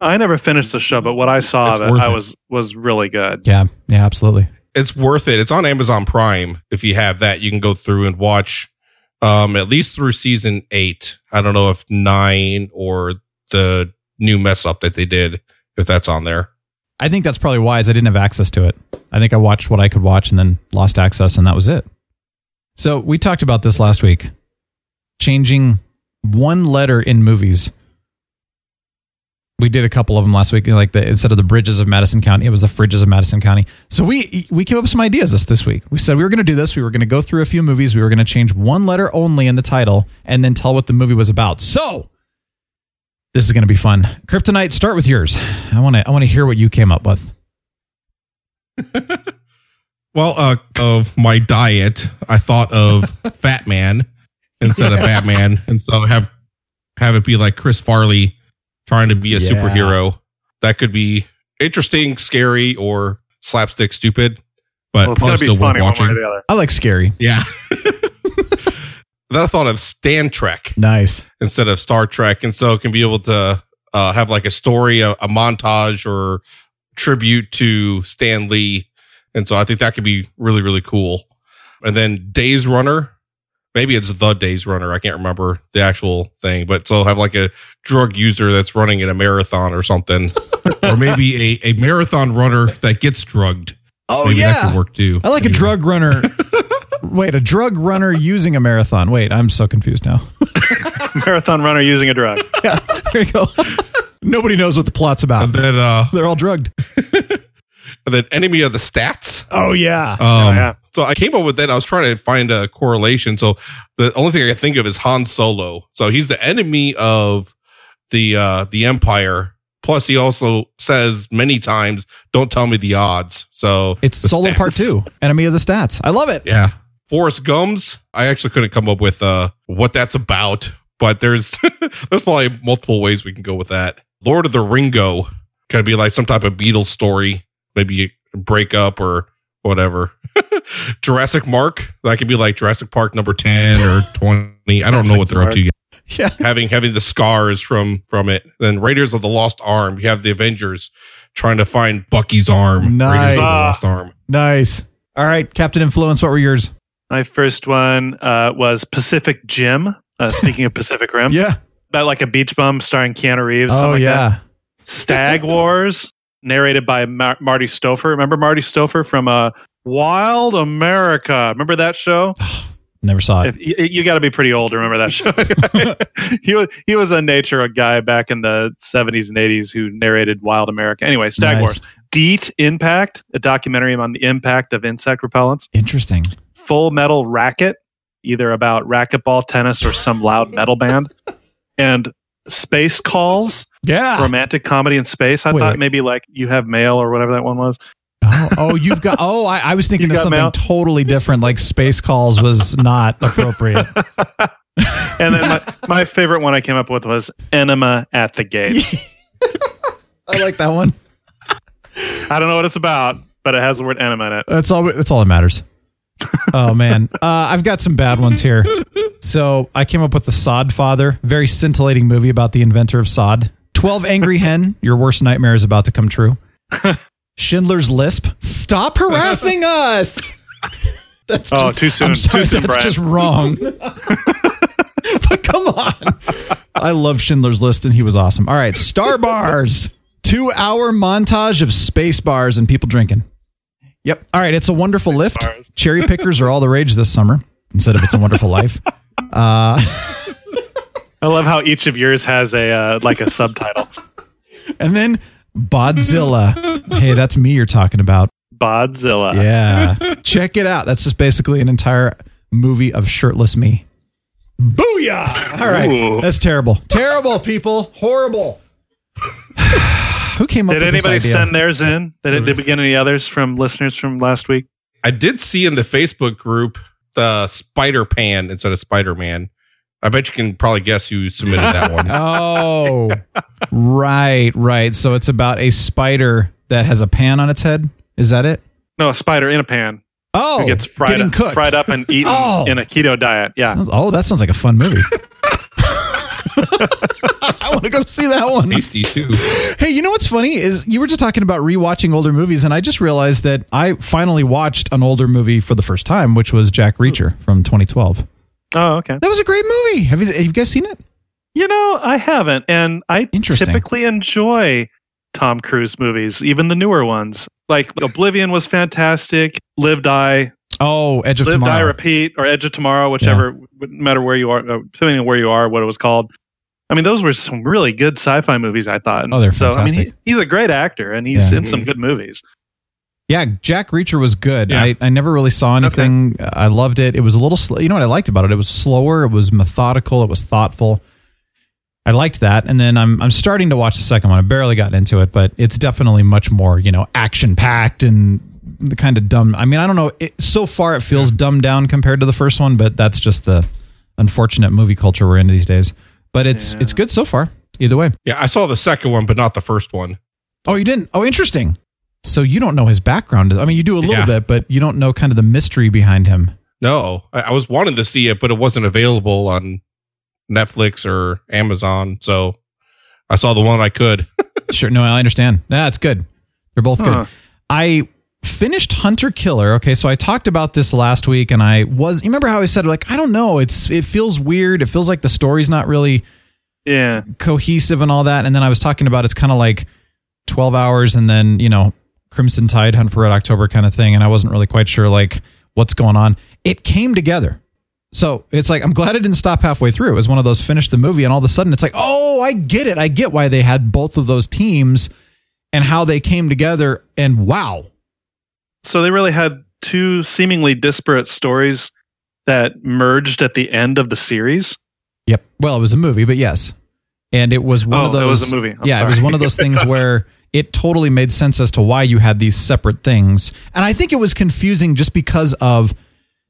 S2: I never finished the show, but what I saw
S3: It's
S2: of it, I was was really good.
S1: Yeah. Yeah, absolutely.
S3: It's worth it. It's on Amazon Prime. If you have that, you can go through and watch um at least through season eight. I don't know if nine or the new mess up that they did, if that's on there.
S1: I think that's probably wise. I didn't have access to it. I think I watched what I could watch and then lost access, and that was it. So we talked about this last week changing one letter in movies. We did a couple of them last week, like the instead of the bridges of Madison County, it was the fridges of Madison County. So we we came up with some ideas this this week. We said we were going to do this. We were going to go through a few movies. We were going to change one letter only in the title, and then tell what the movie was about. So this is going to be fun. Kryptonite, start with yours. I want to I want to hear what you came up with.
S3: Well, uh, of my diet, I thought of Fat Man instead of Batman, and so have have it be like Chris Farley trying to be a
S1: Yeah.
S3: superhero. That could be interesting, scary, or slapstick stupid, but
S2: Well, it's
S3: probably
S2: gonna be
S3: still worth
S2: funny one way
S3: watching.
S2: or the other.
S1: I like scary.
S3: Yeah. then I thought of Stan Trek
S1: Nice.
S3: instead of Star Trek, and so it can be able to uh, have like a story, a, a montage, or tribute to Stan Lee, and so I think that could be really really cool. And then Days Runner, maybe it's the Days Runner. I can't remember the actual thing, but so have like a drug user that's running in a marathon or something, or maybe a, a marathon runner that gets drugged.
S1: Oh
S3: maybe that
S1: yeah.
S3: could work too.
S1: I like a drug runner. Wait, a drug runner using a marathon. Wait, I'm so confused now.
S2: Marathon runner using a drug.
S1: yeah, there you go. Nobody knows what the plot's about.
S3: And then uh,
S1: They're all drugged.
S3: And then enemy of the stats.
S1: Oh yeah.
S3: Um,
S2: Oh, yeah.
S3: So I came up with that. I was trying to find a correlation. So the only thing I can think of is Han Solo. So he's the enemy of the uh the Empire. Plus, he also says many times, "Don't tell me the odds." So
S1: It's Solo
S3: stats.
S1: Part Two, Enemy of the Stats. I love it.
S3: Yeah, Forrest Gums. I actually couldn't come up with uh what that's about, but there's there's probably multiple ways we can go with that. Lord of the Ringo could be like some type of Beatles story, maybe a breakup or whatever. Jurassic Mark that could be like Jurassic Park number ten or twenty. I don't know what they're up to yet.
S1: Yeah.
S3: Having having the scars from from it. Then Raiders of the Lost Arm. You have the Avengers trying to find Bucky's arm.
S1: Nice.
S3: Raiders of the
S2: Ah.
S3: Lost Arm.
S1: Nice. All right, Captain Influence, what were yours?
S2: My first one uh, was Pacific Gym. Uh, speaking of Pacific Rim,
S1: Yeah.
S2: about like a beach bum starring Keanu Reeves.
S1: Oh,
S2: something like
S1: yeah.
S2: that. Stag Wars, narrated by Mar- Marty Stouffer. Remember Marty Stouffer from uh, Wild America? Remember that show?
S1: Never saw it.
S2: If, you you got to be pretty old to remember that show. he was he was a nature guy back in the 70s and 80s who narrated Wild America. Anyway, Stag
S1: Nice.
S2: Wars. DEET Impact, a documentary on the impact of insect repellents.
S1: Interesting.
S2: Full Metal Racket, either about racquetball, tennis, or some loud metal band. And Space Calls,
S1: Yeah.
S2: romantic comedy in space. I
S1: Wait,
S2: thought
S1: wait.
S2: maybe like You Have Mail or whatever that one was.
S1: Oh, oh, you've got. Oh, I, I was thinking of something
S2: mail?
S1: totally different. Like space calls was not appropriate.
S2: And then my, my favorite one I came up with was Enema at the Gates.
S1: I like that one.
S2: I don't know what it's about, but it has the word enema in it.
S1: That's all. That's all that matters. Oh man, uh, I've got some bad ones here. So I came up with the Sod Father, very scintillating movie about the inventor of sod. Twelve Angry Hen, your worst nightmare is about to come true. Schindler's Lisp, stop harassing us. That's
S2: Oh, too soon.
S1: I'm sorry,
S2: Too soon,
S1: that's
S2: Brian.
S1: just wrong. but come on, I love Schindler's List, and he was awesome. All right, Star Bars, two-hour montage of space bars and people drinking. Yep. All right. It's a wonderful lift.
S2: bars.
S1: Cherry pickers are all the rage this summer instead of It's a Wonderful Life. Uh,
S2: I love how each of yours has a uh, like a subtitle.
S1: and then Bodzilla. Hey, that's me you're talking about.
S2: Bodzilla.
S1: Yeah. Check it out. That's just basically an entire movie of shirtless me. Booyah! All right.
S2: Ooh.
S1: That's terrible. Terrible, people. Horrible. Who came up
S2: Did
S1: with
S2: anybody
S1: this idea?
S2: Did anybody send theirs in? Did it did we get any others from listeners from last week?
S3: I did see in the Facebook group the Spider Pan instead of Spider Man. I bet you can probably guess who submitted that one.
S1: Oh, right, right. So it's about a spider that has a pan on its head. Is that it?
S2: No, a spider in a pan.
S1: Oh,
S2: Who gets fried
S1: getting
S2: up,
S1: cooked.
S2: fried up and eaten
S1: Oh.
S2: in a keto diet. Yeah.
S1: Sounds- oh, that sounds like a fun movie. I want to go see that one.
S3: Tasty too.
S1: Hey, you know what's funny is you were just talking about rewatching older movies, and I just realized that I finally watched an older movie for the first time, which was Jack Reacher from 2012.
S2: Oh, okay.
S1: That was a great movie. Have you, have you guys seen it?
S2: You know, I haven't, and I typically enjoy Tom Cruise movies, even the newer ones. Like Oblivion was fantastic. Live Die,
S1: Oh, Edge of
S2: Live Die, Repeat, or Edge of Tomorrow, whichever, no matter where you are, uh, depending on where you are, what it was called. I mean, those were some really good sci-fi movies. I thought.
S1: Oh, they're
S2: so. I mean,
S1: fantastic.
S2: he, he's a great actor, and he's
S1: Yeah.
S2: in some good movies.
S1: Yeah, Jack Reacher was good.
S3: Yeah.
S1: I, I never really saw anything. I loved it. It was a little, slow. you know what I liked about it? It was slower. It was methodical. It was thoughtful. I liked that. And then I'm I'm starting to watch the second one. I barely got into it, but it's definitely much more, you know, action packed and the kind of dumb. I mean, I don't know. It, so far, it feels dumbed down compared to the first one, but that's just the unfortunate movie culture we're in these days. But it's
S2: Yeah.
S1: it's good so far. Either way.
S3: Yeah, I saw the second one, but not the first one.
S1: Oh, you didn't? Oh, interesting. So you don't know his background. I mean, you do a little
S3: Yeah.
S1: bit, but you don't know kind of the mystery behind him.
S3: No, I, I was wanting to see it, but it wasn't available on Netflix or Amazon. So I saw the one I could.
S1: Sure. No, I understand. Yeah, it's good. They're both
S2: Huh.
S1: good. I finished Hunter Killer. Okay, so I talked about this last week, and I was. You remember how I said like I don't know. It's it feels weird. It feels like the story's not really
S2: Yeah.
S1: cohesive and all that. And then I was talking about it's kind of like twelve hours, and then you know Crimson Tide, Hunt for Red October kind of thing. And I wasn't really quite sure like what's going on. It came together. So it's like I'm glad it didn't stop halfway through. It was one of those finish the movie, and all of a sudden it's like, oh, I get it. I get why they had both of those teams and how they came together. And wow,
S2: So they really had two seemingly disparate stories that merged at the end of the series.
S1: Yep. Well, it was a movie, but yes. And it was one
S2: Oh,
S1: of those.
S2: it was a movie. I'm
S1: yeah, it was one of those things where it totally made sense as to why you had these separate things. And I think it was confusing just because of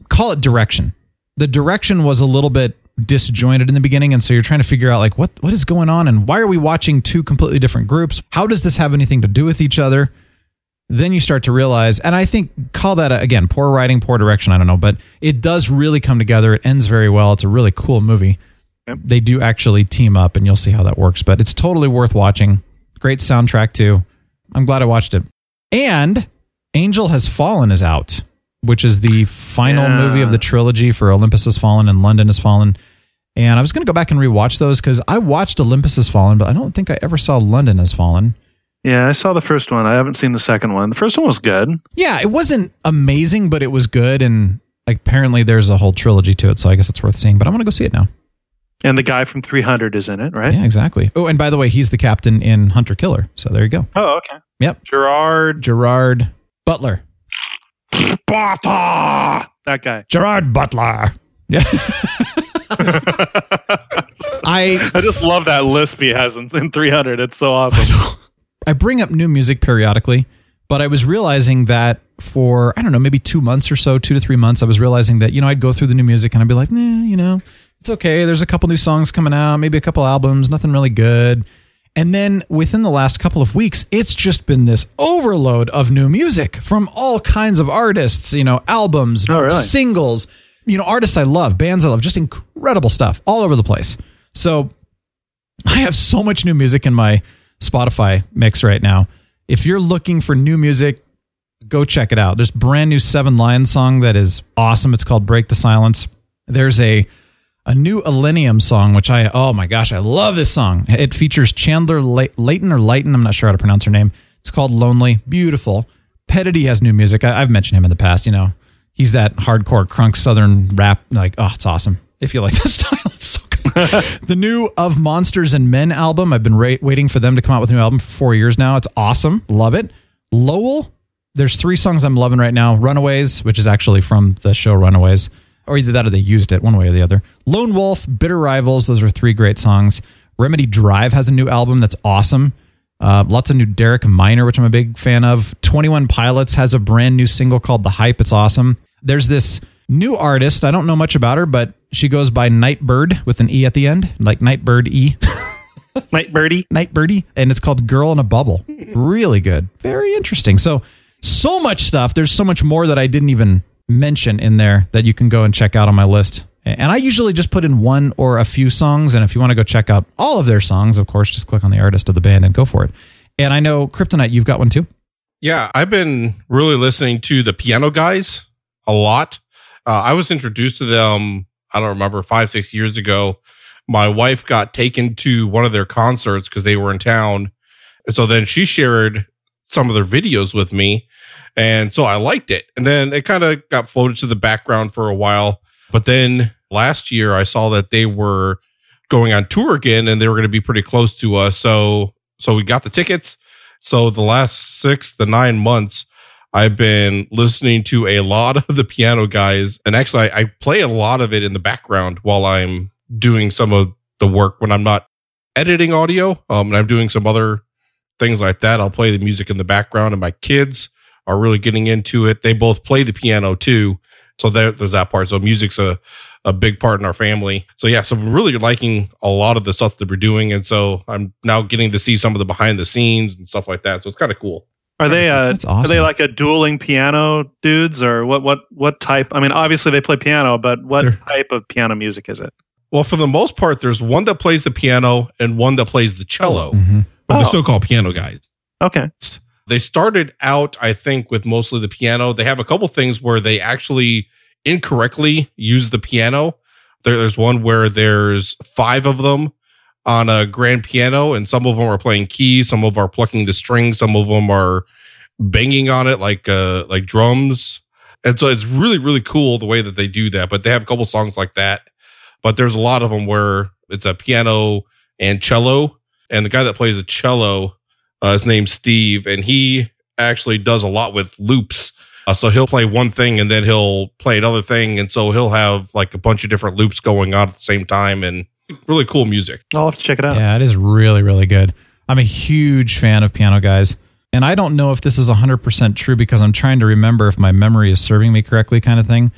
S1: call it direction. The direction was a little bit disjointed in the beginning and so you're trying to figure out like what what is going on and why are we watching two completely different groups? How does this have anything to do with each other? Then you start to realize and I think call that a, again poor writing, poor direction, I don't know, but it does really come together. It ends very well. It's a really cool movie.
S2: Yep.
S1: They do actually team up and you'll see how that works, but it's totally worth watching. Great soundtrack too. I'm glad I watched it. And Angel Has Fallen is out, which is the final
S2: Yeah.
S1: movie of the trilogy for Olympus Has Fallen and London Has Fallen. And I was going to go back and rewatch those because I watched Olympus Has Fallen, but I don't think I ever saw London Has Fallen.
S2: Yeah, I saw the first one. I haven't seen the second one. The first one was good.
S1: Yeah, it wasn't amazing, but it was good. And apparently there's a whole trilogy to it. So I guess it's worth seeing. But I want to go see it now.
S2: And the guy from 300 is in it, right?
S1: Yeah, exactly. Oh, and by the way, he's the captain in Hunter Killer. So there you go.
S2: Oh, okay.
S1: Yep.
S2: Gerard
S1: Gerard Butler.
S2: Bata! That guy.
S1: Gerard Butler. Yeah. I
S2: I just love that lisp he has in, in 300. It's so awesome.
S1: I bring up new music periodically, but I was realizing that for I don't know, maybe two months or so, two to three months, I was realizing that you know I'd go through the new music and I'd be like, nah, you know, it's okay. There's a couple new songs coming out, maybe a couple albums, nothing really good. And then within the last couple of weeks, it's just been this overload of new music from all kinds of artists, you know, albums,
S2: Oh, really?
S1: singles, you know, artists I love, bands I love, just incredible stuff all over the place. So I have so much new music in my Spotify mix right now. If you're looking for new music, go check it out. There's brand new Seven Lions song that is awesome. It's called Break the Silence. There's a a new Illenium song, which I oh my gosh, I love this song. It features Chandler Lay- Layton or Layton. I'm not sure how to pronounce her name. It's called Lonely. Beautiful. Pedity has new music. I, I've mentioned him in the past. You know, he's that hardcore crunk southern rap. Like, oh, it's awesome. If you like that style, it's so. the new Of Monsters and Men album. I've been ra- waiting for them to come out with a new album for four years now. It's awesome. Love it. Lowell. There's three songs I'm loving right now. Runaways, which is actually from the show Runaways, or either that or they used it one way or the other. Lone Wolf, Bitter Rivals. Those are three great songs. Remedy Drive has a new album that's awesome. Uh, lots of new Derek Minor, which I'm a big fan of. 21 Pilots has a brand new single called The Hype. It's awesome. There's this new artist. I don't know much about her, but she goes by Nightbird with an E at the end, like Nightbird E.
S2: Night Birdie.
S1: Nightbirdie, and it's called Girl in a Bubble. Really good. Very interesting. So, so much stuff. There's so much more that I didn't even mention in there that you can go and check out on my list. And I usually just put in one or a few songs. And if you want to go check out all of their songs, of course, just click on the artist of the band and go for it. And I know Kryptonite, you've got one too.
S3: Yeah, I've been really listening to the Piano Guys a lot. Uh, I was introduced to them, I don't remember, five, six years ago. My wife got taken to one of their concerts because they were in town. And so then she shared some of their videos with me. And so I liked it. And then it kind of got floated to the background for a while. But then last year I saw that they were going on tour again and they were going to be pretty close to us. So, so we got the tickets. So the last six the nine months, I've been listening to a lot of the piano guys. And actually, I, I play a lot of it in the background while I'm doing some of the work when I'm not editing audio. Um, and I'm doing some other things like that. I'll play the music in the background, and my kids are really getting into it. They both play the piano too. So there, there's that part. So music's a, a big part in our family. So yeah, so I'm really liking a lot of the stuff that we're doing. And so I'm now getting to see some of the behind the scenes and stuff like that. So it's kind of cool.
S2: Are they uh
S1: That's
S2: are they like a dueling piano dudes or what what what type? I mean, obviously they play piano, but what
S3: They're-
S2: type of piano music is it?
S3: Well, for the most part, there's one that plays the piano and one that plays the cello,
S1: Mhm.
S3: but they're
S2: Oh.
S3: still called piano guys.
S2: Okay.
S3: They started out, I think, with mostly the piano. They have a couple things where they actually incorrectly use the piano. There, there's one where there's five of them on a grand piano, and some of them are playing keys, some of them are plucking the strings, some of them are banging on it like uh like drums. And so it's really really cool the way that they do that. But they have a couple songs like that. But there's a lot of them where it's a piano and cello, and the guy that plays the cello, uh, his name's Steve, and he actually does a lot with loops. Uh, so he'll play one thing and then he'll play another thing, and so he'll have like a bunch of different loops going on at the same time, and really cool music.
S2: I'll have to check it out.
S1: Yeah, it is really, really good. I'm a huge fan of Piano Guys. And I don't know if this is 100% true because I'm trying to remember if my memory is serving me correctly, kind of thing.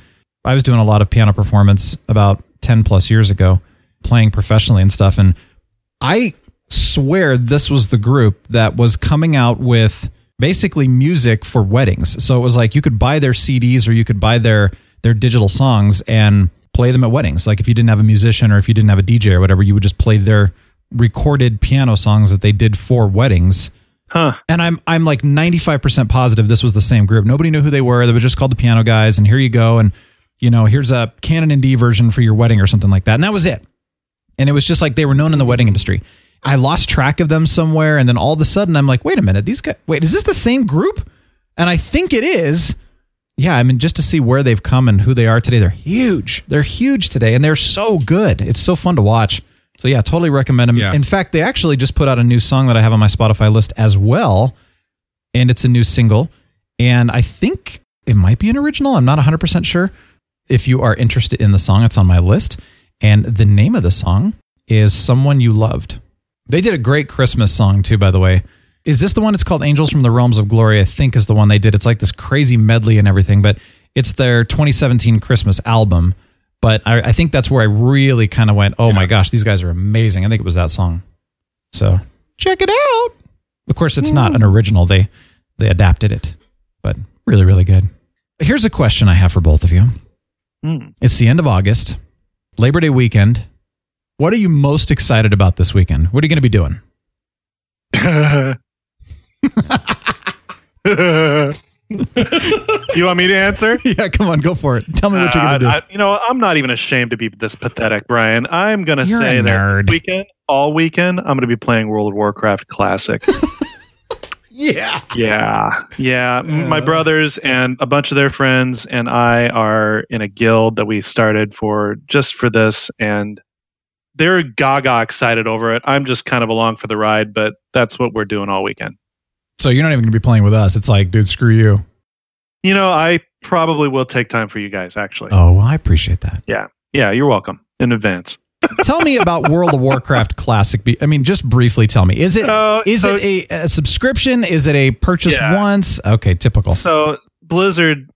S1: I was doing a lot of piano performance about 10 plus years ago, playing professionally and stuff. And I swear this was the group that was coming out with basically music for weddings. So it was like you could buy their CDs or you could buy their their digital songs and play them at weddings. Like if you didn't have a musician or if you didn't have a DJ or whatever, you would just play their recorded piano songs that they did for weddings.
S2: Huh.
S1: And I'm I'm like 95% positive this was the same group. Nobody knew who they were. They were just called the Piano Guys and here you go and you know, here's a Canon in D version for your wedding or something like that. And that was it. And it was just like they were known in the wedding industry. I lost track of them somewhere and then all of a sudden I'm like, "Wait a minute. These guys Wait, is this the same group?" And I think it is. Yeah, I mean just to see where they've come and who they are today. They're huge. They're huge today and they're so good. It's so fun to watch. So yeah, totally recommend them.
S3: Yeah.
S1: In fact, they actually just put out a new song that I have on my Spotify list as well, and it's a new single. And I think it might be an original. I'm not 100% sure. If you are interested in the song, it's on my list. And the name of the song is Someone You Loved. They did a great Christmas song too, by the way. Is this the one? It's called Angels from the Realms of Glory, I think is the one they did. It's like this crazy medley and everything, but it's their 2017 Christmas album. But I, I think that's where I really kind of went, oh my gosh, these guys are amazing. I think it was that song. So check it out. Of course, it's not an original. They they adapted it, but really, really good. Here's a question I have for both of you.
S2: Hmm.
S1: It's the end of August, Labor Day weekend. What are you most excited about this weekend? What are you going to be doing?
S2: you want me to answer?
S1: yeah, come on, go for it. Tell me what you're going to do.
S2: Uh, I- you know, I'm not even ashamed to be this pathetic, Brian. I'm going to
S1: You're
S2: say
S1: a
S2: that
S1: nerd.
S2: this weekend, all weekend, I'm going to be playing World of Warcraft Classic.
S1: yeah.
S2: yeah, yeah. M- My brothers and a bunch of their friends and I are in a guild that we started for just for this, and they're gaga excited over it. I'm just kind of along for the ride, but that's what we're doing all weekend.
S1: So you're not even going to be playing with us. It's like, dude, screw you.
S2: You know, I probably will take time for you guys. Actually,
S1: Oh, well, I appreciate that.
S2: yeah, yeah. You're welcome in advance.
S1: tell me about World of Warcraft Classic. Be- I mean, just briefly tell me. Is it
S2: Uh,
S1: is
S2: so-
S1: it a, a subscription? Is it a purchase
S2: Yeah.
S1: once? Okay, typical.
S2: So Blizzard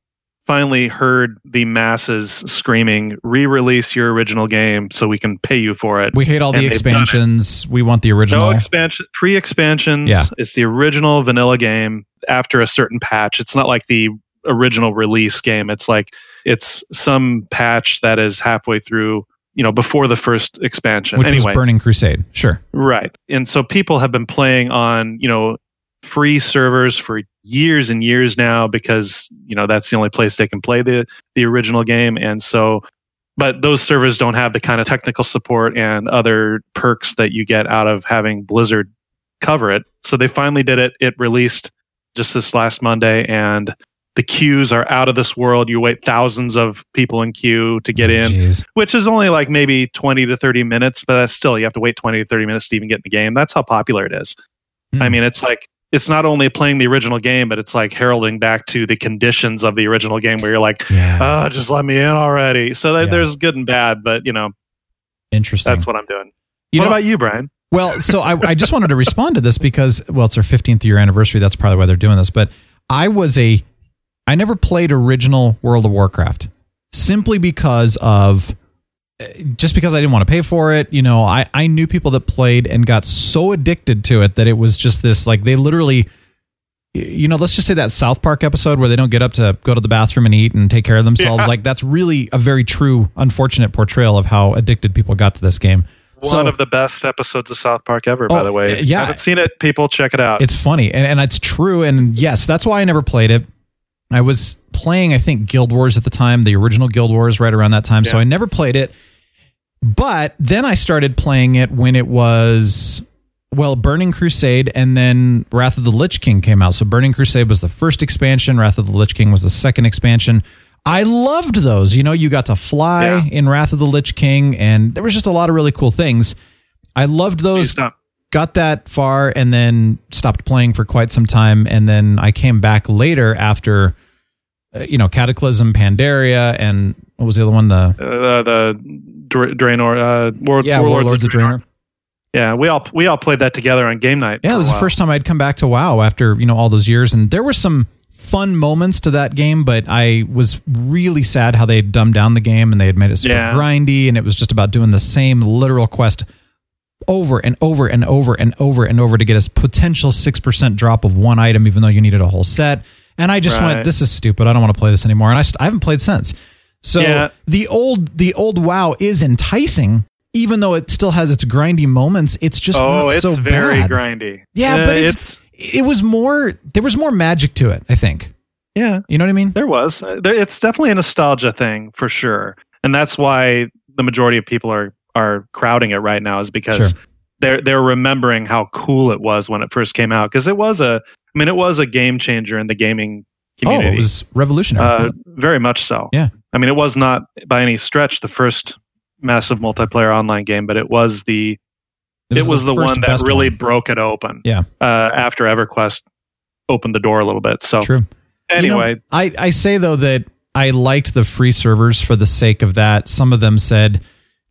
S2: finally heard the masses screaming, "Re-release your original game so we can pay you for it."
S1: We hate all the
S2: And it.
S1: expansions. We want the original.
S2: No expansion, pre-expansions.
S1: Yeah.
S2: It's the original vanilla game after a certain patch. It's not like the original release game. It's like it's some patch that is halfway through, you know, before the first expansion.
S1: which
S2: anyway,
S1: was Burning Crusade. Sure.
S2: Right. And so people have been playing on, you know, free servers for years and years now because, you know, that's the only place they can play the the original game and so but those servers don't have the kind of technical support and other perks that you get out of having Blizzard cover it. So they finally did it. It released just this last Monday and the queues are out of this world. You wait thousands of people in queue to get in
S1: Jeez.
S2: which is only like maybe 20 to 30 minutes, but that's still, you have to wait 20 to 30 minutes to even get in the game. That's how popular it is.
S1: Hmm.
S2: I mean, it's like, it's not only playing the original game, but it's like heralding back to the conditions of the original game where you're like,
S1: Yeah.
S2: oh, just let me in already. So that
S1: Yeah.
S2: there's good and bad, but you know,
S1: Interesting.
S2: that's what I'm doing.
S1: You
S2: what
S1: know-
S2: about you, Brian?
S1: Well, so I, I just wanted to respond to this because, well, it's our 15th year anniversary. That's probably why they're doing this. But I was a, I never played original World of Warcraft simply because of, just because I didn't want to pay for it. You know, I, I knew people that played and got so addicted to it that it was just this, like, they literally, you know, let's just say that South Park episode where they don't get up to go to the bathroom and eat and take care of themselves.
S2: Yeah.
S1: Like, that's really a very true, unfortunate portrayal of how addicted people got to this game.
S2: One
S1: So-
S2: of the best episodes of South Park ever, by
S1: Oh,
S2: the way.
S1: Yeah.
S2: haven't seen it, people check it out.
S1: It's funny and, and it's true. And yes, that's why I never played it. I was playing, I think, Guild Wars at the time, the original Guild Wars right around that time. So I never played it. But then I started playing it when it was, well, Burning Crusade and then Wrath of the Lich King came out. So Burning Crusade was the first expansion, Wrath of the Lich King was the second expansion. I loved those. You know, you got to fly
S2: Yeah.
S1: in Wrath of the Lich King, and there was just a lot of really cool things. I loved
S2: Please
S1: those
S2: stop.
S1: Got that far and then stopped playing for quite some time and then i came back later after uh, you know cataclysm pandaria and what was the other one the
S2: Uh, the Dra- Draenor, uh, War,
S1: yeah
S2: Warlords,
S1: warlords of draenor
S2: Yeah, we all we all played that together on game night.
S1: yeah it was the first time i'd come back to wow after you know all those years and there were some fun moments to that game, but I was really sad how they had dumbed down the game and they had made it super
S2: Yeah.
S1: grindy and it was just about doing the same literal quest over and over and over and over and over to get a potential 6% drop of one item, even though you needed a whole set. And I just
S2: Right.
S1: went, this is stupid. I don't want to play this anymore. And I, st- I haven't played since. So
S2: Yeah.
S1: the old the old WoW is enticing, even though it still has its grindy moments. It's just
S2: oh, it's
S1: so
S2: very
S1: bad.
S2: grindy.
S1: Yeah, but it's, it was more there was more magic to it, I think.
S2: yeah.
S1: You know what I mean?
S2: There was. Uh, it's definitely a nostalgia thing for sure, and that's why the majority of people are are crowding it right now is because
S1: Sure.
S2: they're they're remembering how cool it was when it first came out because it was a I mean it was a game changer in the gaming community.
S1: Oh, it was revolutionary.
S2: uh, very much so.
S1: Yeah.
S2: I mean it was not by any stretch the first massive multiplayer online game, but it was the it was, the,
S1: first
S2: one that really
S1: one.
S2: broke it open.
S1: Yeah.
S2: Uh, after EverQuest opened the door a little bit. So
S1: True. You know,
S2: anyway,
S1: I, I say though that I liked the free servers for the sake of that. Some of them said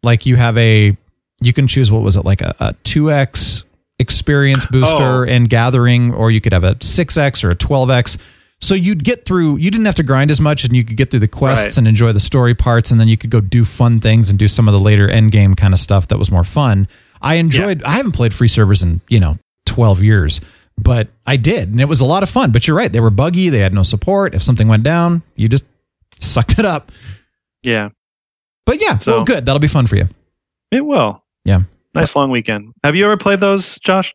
S1: like you have a you can choose what was it like a, a 2x experience oh. booster
S2: Oh.
S1: and gathering or you could have a 6x or a 12x. So you'd get through you didn't have to grind as much and you could get through the quests
S2: Right.
S1: and enjoy the story parts and then you could go do fun things and do some of the later end game kind of stuff that was more fun. I enjoyed I haven't played free servers in, you know, 12 years, but I did and it was a lot of fun. But you're right, they were buggy, they had no support. If something went down, you just sucked it up.
S2: yeah,
S1: But yeah,
S2: So-
S1: well good. That'll be fun for you.
S2: it will.
S1: Yeah.
S2: Nice long weekend. Have you ever played those, Josh?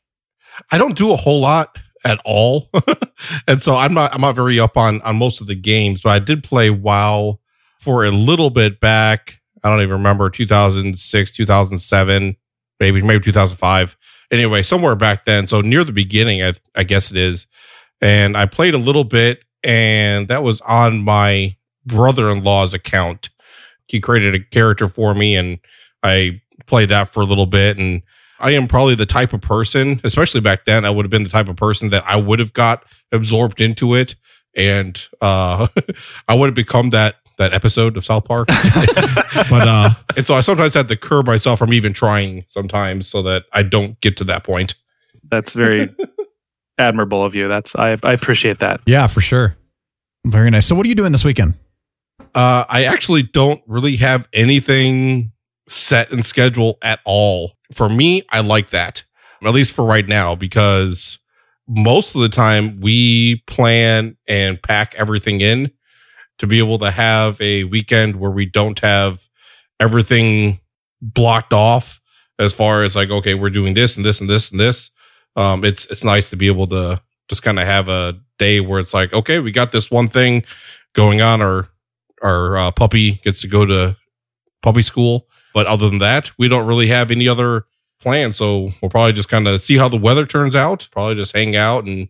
S3: I don't do a whole lot at all. and so I'm not I'm not very up on on most of the games, but I did play WoW for a little bit back. I don't even remember 2006, 2007, maybe maybe 2005. Anyway, somewhere back then, so near the beginning I I guess it is. And I played a little bit and that was on my brother-in-law's account. He created a character for me and I played that for a little bit and I am probably the type of person, especially back then, I would have been the type of person that I would have got absorbed into it. And uh I would have become that that episode of South Park. but uh and so I sometimes had to curb myself from even trying sometimes so that I don't get to that point.
S2: That's very admirable of you. That's I, I appreciate that.
S1: Yeah, for sure. Very nice. So what are you doing this weekend?
S3: Uh I actually don't really have anything set and schedule at all. For me, I like that. At least for right now, because most of the time we plan and pack everything in to be able to have a weekend where we don't have everything blocked off as far as like, okay, we're doing this and this and this and this. Um, it's it's nice to be able to just kind of have a day where it's like, okay, we got this one thing going on. Our our uh, puppy gets to go to puppy school, but other than that, we don't really have any other plans. So we'll probably just kind of see how the weather turns out. Probably just hang out and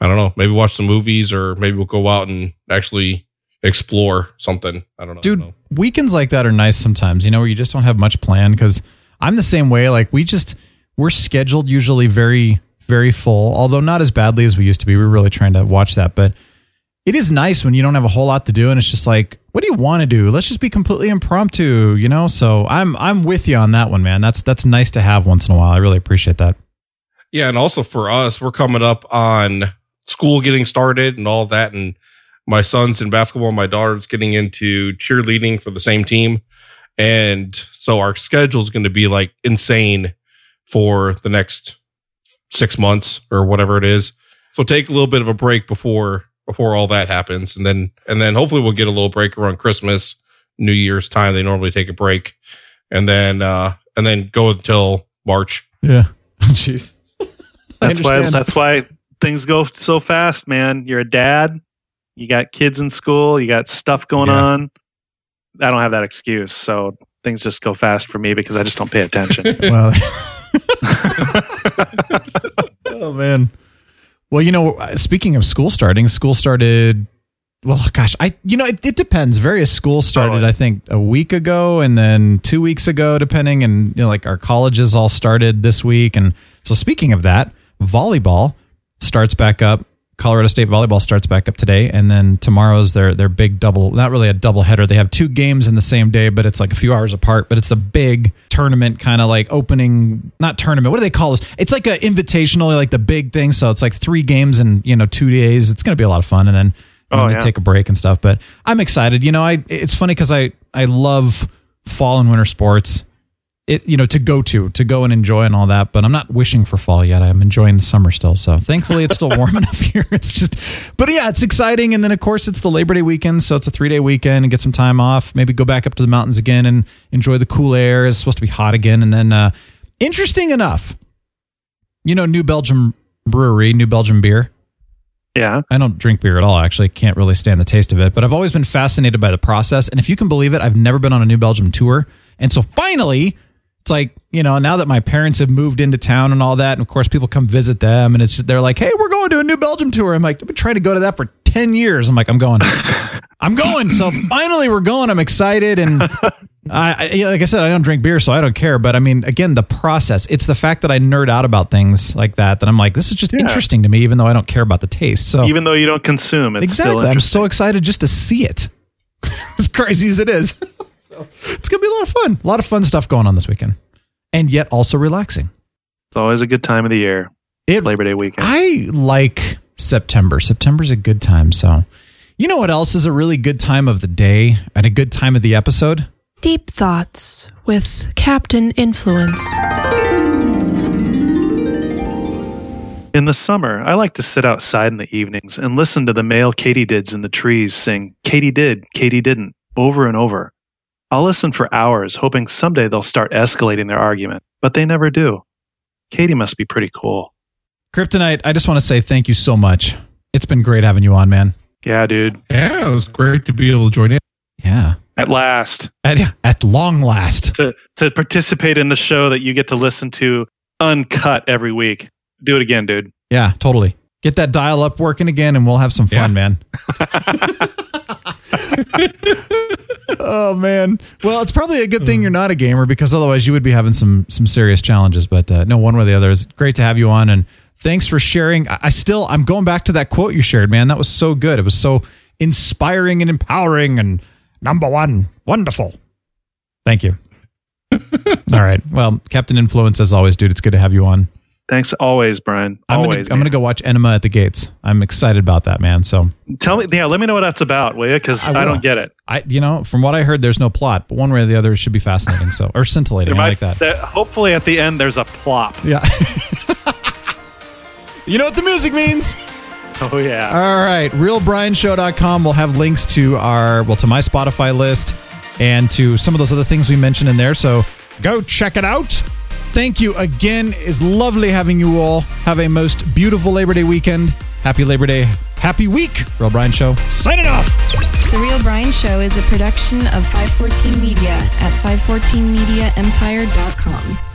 S3: I don't know, maybe watch some movies or maybe we'll go out and actually explore something. I don't know.
S1: Dude,
S3: don't know.
S1: weekends like that are nice sometimes, you know, where you just don't have much planned because I'm the same way. Like we just we're scheduled usually very, very full, although not as badly as we used to be. We're really trying to watch that. But it is nice when you don't have a whole lot to do and it's just like, what do you want to do? Let's just be completely impromptu, you know? So I'm I'm with you on that one, man. That's that's nice to have once in a while. I really appreciate that.
S3: Yeah, and also for us, we're coming up on school getting started and all that. And my son's in basketball, my daughter's getting into cheerleading for the same team. And so our schedule is going to be like insane for the next six months or whatever it is. So take a little bit of a break before before all that happens. And then and then hopefully we'll get a little break around Christmas, New Year's time. They normally take a break. And then uh and then go until March.
S1: Yeah. Jeez.
S2: That's why
S1: understand.
S2: that's why things go so fast, man. You're a dad, you got kids in school, you got stuff going
S3: Yeah.
S2: on. I don't have that excuse, so things just go fast for me because I just don't pay attention.
S1: Well, oh man. Well, you know, uh, speaking of school starting, school started. Well, gosh, I you know it, it depends. Various schools oh, started,
S2: Totally.
S1: I think, a week ago, and then two weeks ago, depending. And you know, like our colleges all started this week. And so, speaking of that, volleyball starts back up Colorado State volleyball starts back up today, and then tomorrow's their their big double. Not really a double header. They have two games in the same day, but it's like a few hours apart. But it's a big tournament, kind of like opening, not tournament. What do they call this? It's like an invitational, like the big thing. So it's like three games in you know two days. It's going to be a lot of fun, and then and
S2: Oh,
S1: then they
S2: yeah.
S1: take a break and stuff. But I'm excited. You know, I it's funny because I I love fall and winter sports. It you know to go to to go and enjoy and all that. But I'm not wishing for fall yet. I'm enjoying the summer still. So thankfully it's still warm enough here. It's just, but yeah, it's exciting. And then of course it's the Labor Day weekend, so it's a three day weekend and get some time off. Maybe go back up to the mountains again and enjoy the cool air. It's supposed to be hot again. And then uh, interesting enough, you know, New Belgium Brewery, New Belgium beer.
S2: Yeah.
S1: I don't drink beer at all. Actually, can't really stand the taste of it. But I've always been fascinated by the process. And if you can believe it, I've never been on a New Belgium tour. And so finally, it's like you know now that my parents have moved into town and all that, and of course people come visit them, and it's they're like, hey, we're going to a New Belgium tour. I'm like, I've been trying to go to that for ten years. I'm like, I'm going, I'm going. So finally, we're going. I'm excited and. I, I, like I said, I don't drink beer, so I don't care. But I mean, again, the process. It's the fact that I nerd out about things like that that I'm like, this is just
S2: Yeah.
S1: interesting to me, even though I don't care about the taste. So
S2: Even though you don't consume, it's still
S1: exactly, I'm so excited just to see it. as crazy as it is, so it's gonna be a lot of fun. A lot of fun stuff going on this weekend, and yet also relaxing.
S2: It's always a good time of the year.
S1: It,
S2: Labor Day weekend.
S1: I like September. September's a good time. So, you know what else is a really good time of the day and a good time of the episode?
S7: Deep Thoughts with Captain Influence.
S2: In the summer, I like to sit outside in the evenings and listen to the male katydids in the trees sing Katy did, Katy didn't over and over. I'll listen for hours, hoping someday they'll start escalating their argument, but they never do. Katie must be pretty cool.
S1: Kryptonite, I just want to say thank you so much. It's been great having you on, man.
S2: Yeah, dude.
S3: Yeah, it was great to be able to join in.
S1: Yeah.
S2: At last,
S1: At, at long last.
S2: to, to participate in the show that you get to listen to uncut every week. Do it again, dude.
S1: Yeah, totally. Get that dial up working again and we'll have some fun, man. oh man. Well, it's probably a good thing you're not a gamer because otherwise you would be having some some serious challenges, but uh, no one way or the other. It's great to have you on and thanks for sharing. I, I still I'm going back to that quote you shared, man. That was so good. It was so inspiring and empowering and number 1. Wonderful. Thank you. All right. Well, Captain Influence as always, dude. It's good to have you on.
S2: Thanks always, Brian.
S1: I'm
S2: Always.
S1: gonna, I'm gonna go watch Enema at the Gates. I'm excited about that, man. So
S2: Tell me, yeah, let me know what that's about, will you? Because
S1: I
S2: I, don't get it.
S1: I, you know, from what I heard, there's no plot, but one way or the other, it should be fascinating. So or scintillating.
S2: There
S1: I like that.
S2: there- hopefully, at the end, there's a plop.
S1: Yeah. you know what the music means.
S2: Oh yeah.
S1: All right, realbrianshow.com will have links to our well to my Spotify list and to some of those other things we mentioned in there. So go check it out. Thank you again. It's lovely having you all. Have a most beautiful Labor Day weekend. Happy Labor Day. Happy week. Real Brian Show. Signing off.
S10: The Real Brian Show is a production of 514 Media at 514mediaempire.com.